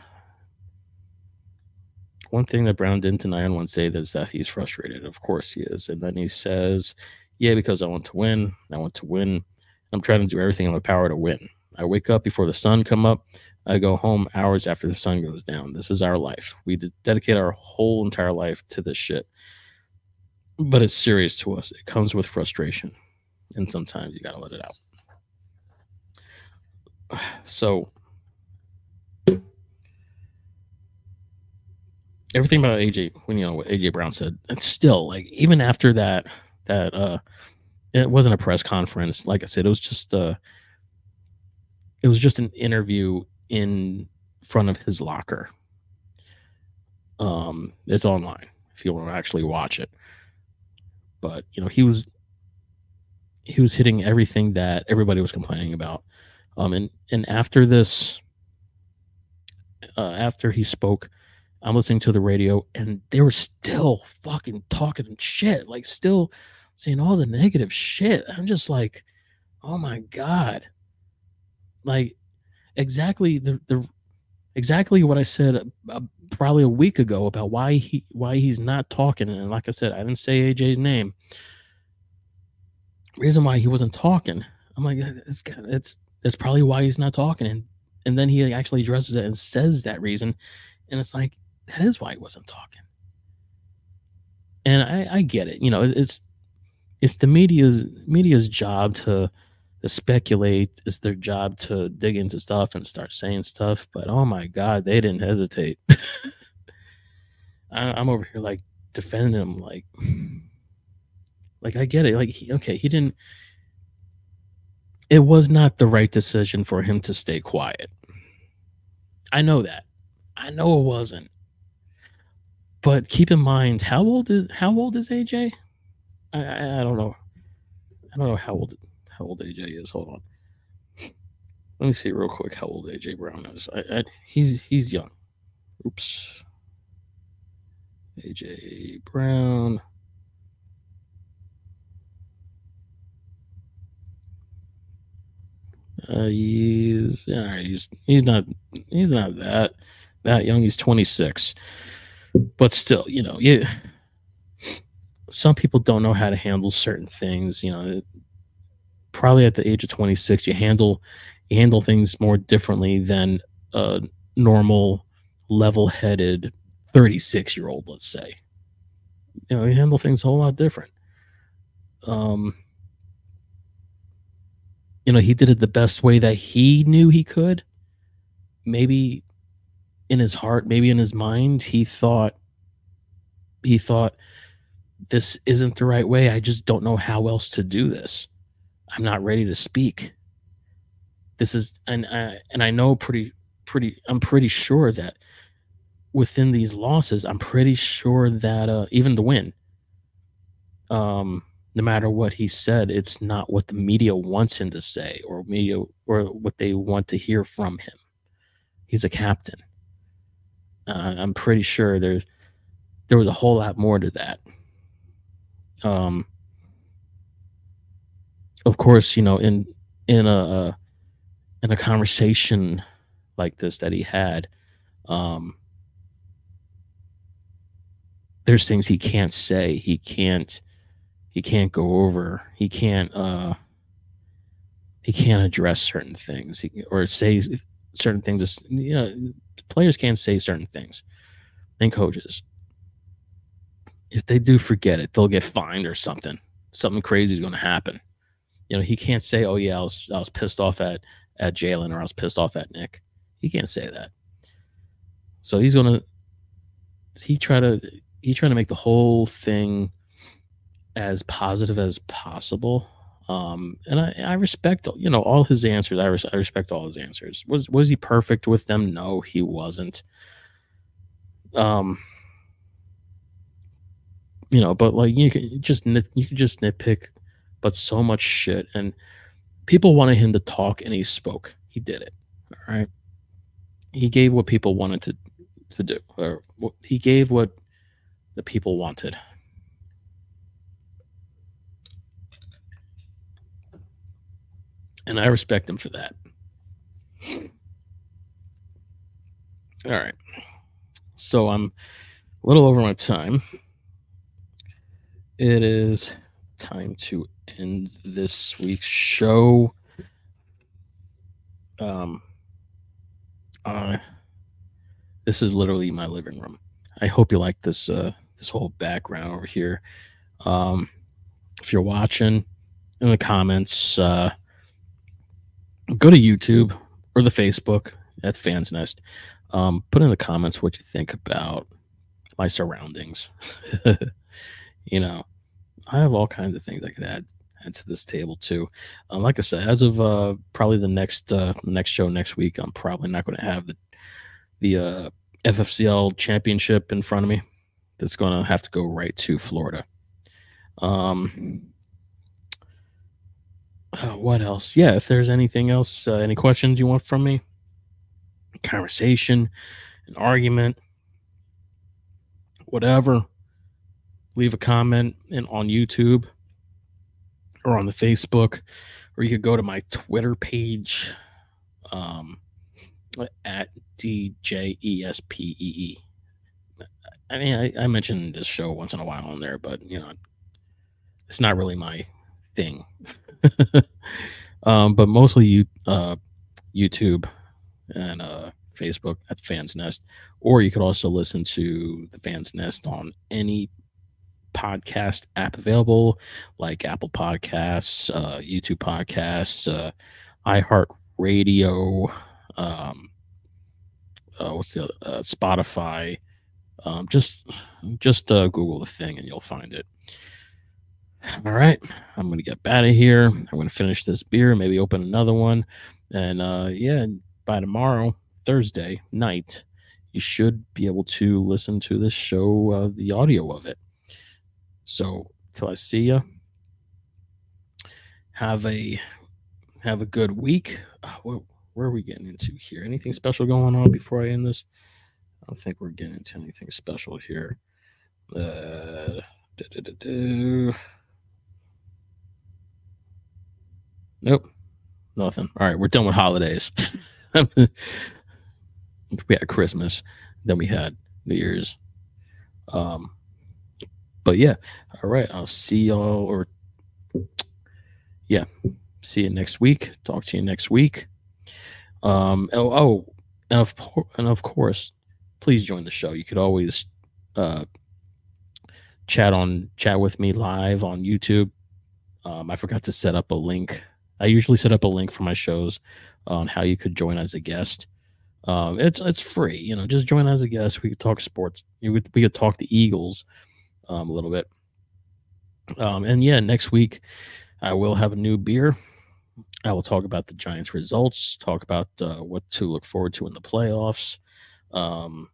one thing that Brown didn't deny on Wednesday is that he's frustrated. Of course he is, and then he says, "Yeah, because I want to win. I want to win. I'm trying to do everything in my power to win. I wake up before the sun come up. I go home hours after the sun goes down. This is our life. We dedicate our whole entire life to this shit. But it's serious to us. It comes with frustration. And sometimes you got to let it out. So, everything about AJ, when you know what AJ Brown said, it's still like, even after that, that, uh, it wasn't a press conference. Like I said, it was just, uh, it was just an interview in front of his locker. Um, it's online if you want to actually watch it. But you know, he was he was hitting everything that everybody was complaining about. Um, and and after this, uh, after he spoke, I'm listening to the radio, and they were still fucking talking shit, like still saying all the negative shit. I'm just like, oh my god, like exactly the the exactly what I said uh, probably a week ago about why he why he's not talking. And like I said, I didn't say AJ's name. Reason why he wasn't talking, I'm like, it's it's that's probably why he's not talking. And and then he actually addresses it and says that reason, and it's like that is why he wasn't talking. And I, I get it, you know, it's it's the media's media's job to to speculate. It's their job to dig into stuff and start saying stuff. But oh my God, they didn't hesitate. I, am over here like defending him, like, like I get it. Like, he, okay, he didn't. It was not the right decision for him to stay quiet. I know that. I know it wasn't. But keep in mind, how old is how old is AJ? I, I, I don't know. I don't know how old how old AJ is. Hold on. Let me see real quick how old AJ Brown is. I, I, he's he's young. Oops. AJ Brown. Uh, he's yeah, he's he's not he's not that that young. He's 26, but still, you know, yeah. Some people don't know how to handle certain things. You know, probably at the age of 26 you handle you handle things more differently than a normal level-headed 36 year old let's say you know you handle things a whole lot different um you know he did it the best way that he knew he could maybe in his heart maybe in his mind he thought he thought this isn't the right way i just don't know how else to do this I'm not ready to speak. This is and I, and I know pretty pretty I'm pretty sure that within these losses, I'm pretty sure that uh, even the win, um, no matter what he said, it's not what the media wants him to say or media or what they want to hear from him. He's a captain. Uh, I'm pretty sure there's there was a whole lot more to that. Um, of course, you know, in in a in a conversation like this that he had, um, there's things he can't say. He can't he can't go over. He can't uh he can't address certain things he, or say certain things. You know, players can't say certain things, and coaches. If they do forget it, they'll get fined or something. Something crazy is going to happen You know, he can't say, "Oh yeah, I was I was pissed off at at Jalen or I was pissed off at Nick." He can't say that. So he's gonna he try to he trying to make the whole thing as positive as possible. Um, and I, I respect you know all his answers. I, res- I respect all his answers. Was was he perfect with them? No, he wasn't. Um, you know, but like you can just nit, you can just nitpick, but so much shit. And people wanted him to talk, and he spoke. He did it. All right. He gave what people wanted to to do, or he gave what the people wanted. And I respect him for that. All right. So I'm a little over my time. It is time to end this week's show. Um, uh, this is literally my living room. I hope you like this uh, this whole background over here. Um, if you're watching in the comments, uh, go to YouTube or the Facebook at Phan's Nest. Um, put in the comments what you think about my surroundings. you know, I have all kinds of things I could add add to this table too. Um, like I said, as of uh, probably the next uh, next show next week, I'm probably not going to have the the uh, FFCL championship in front of me. That's going to have to go right to Florida. Um, uh, what else? Yeah, if there's anything else, uh, any questions you want from me, conversation, an argument, whatever, leave a comment in, on YouTube or on the Facebook, or you could go to my Twitter page um, at DJESPEE. I mean, I, I mentioned this show once in a while on there, but you know, it's not really my thing. um, but mostly you, uh, YouTube and uh, Facebook at Phan's Nest, or you could also listen to the Phan's Nest on any podcast app available, like Apple Podcasts, uh, YouTube Podcasts, uh, iHeartRadio, um, uh, what's the other, uh, Spotify. Um, just just uh, Google the thing and you'll find it. All right, I'm gonna get out of here. I'm gonna finish this beer, maybe open another one, and uh, yeah, by tomorrow, Thursday night, you should be able to listen to this show, uh, the audio of it. So till I see you, have a have a good week. Uh, where, where are we getting into here? Anything special going on before I end this? I don't think we're getting into anything special here. Uh, Nope. Nothing. All right, we're done with holidays. we had Christmas, then we had New Year's. Um, but yeah, all right. I'll see y'all, or yeah, see you next week. Talk to you next week. Um, oh, oh and of and of course, please join the show. You could always uh, chat on chat with me live on YouTube. Um, I forgot to set up a link I usually set up a link for my shows on how you could join as a guest. Um, it's it's free, you know. Just join as a guest. We could talk sports. We could, we could talk the Eagles um, a little bit. Um, and yeah, next week I will have a new beer. I will talk about the Giants' results. Talk about uh, what to look forward to in the playoffs. Um,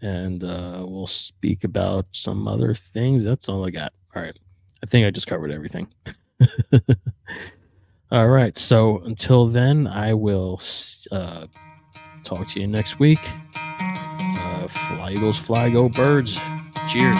and uh, we'll speak about some other things. That's all I got. All right. I think I just covered everything. All right. So until then, I will uh, talk to you next week. Uh, fly Eagles, fly, go birds. Cheers.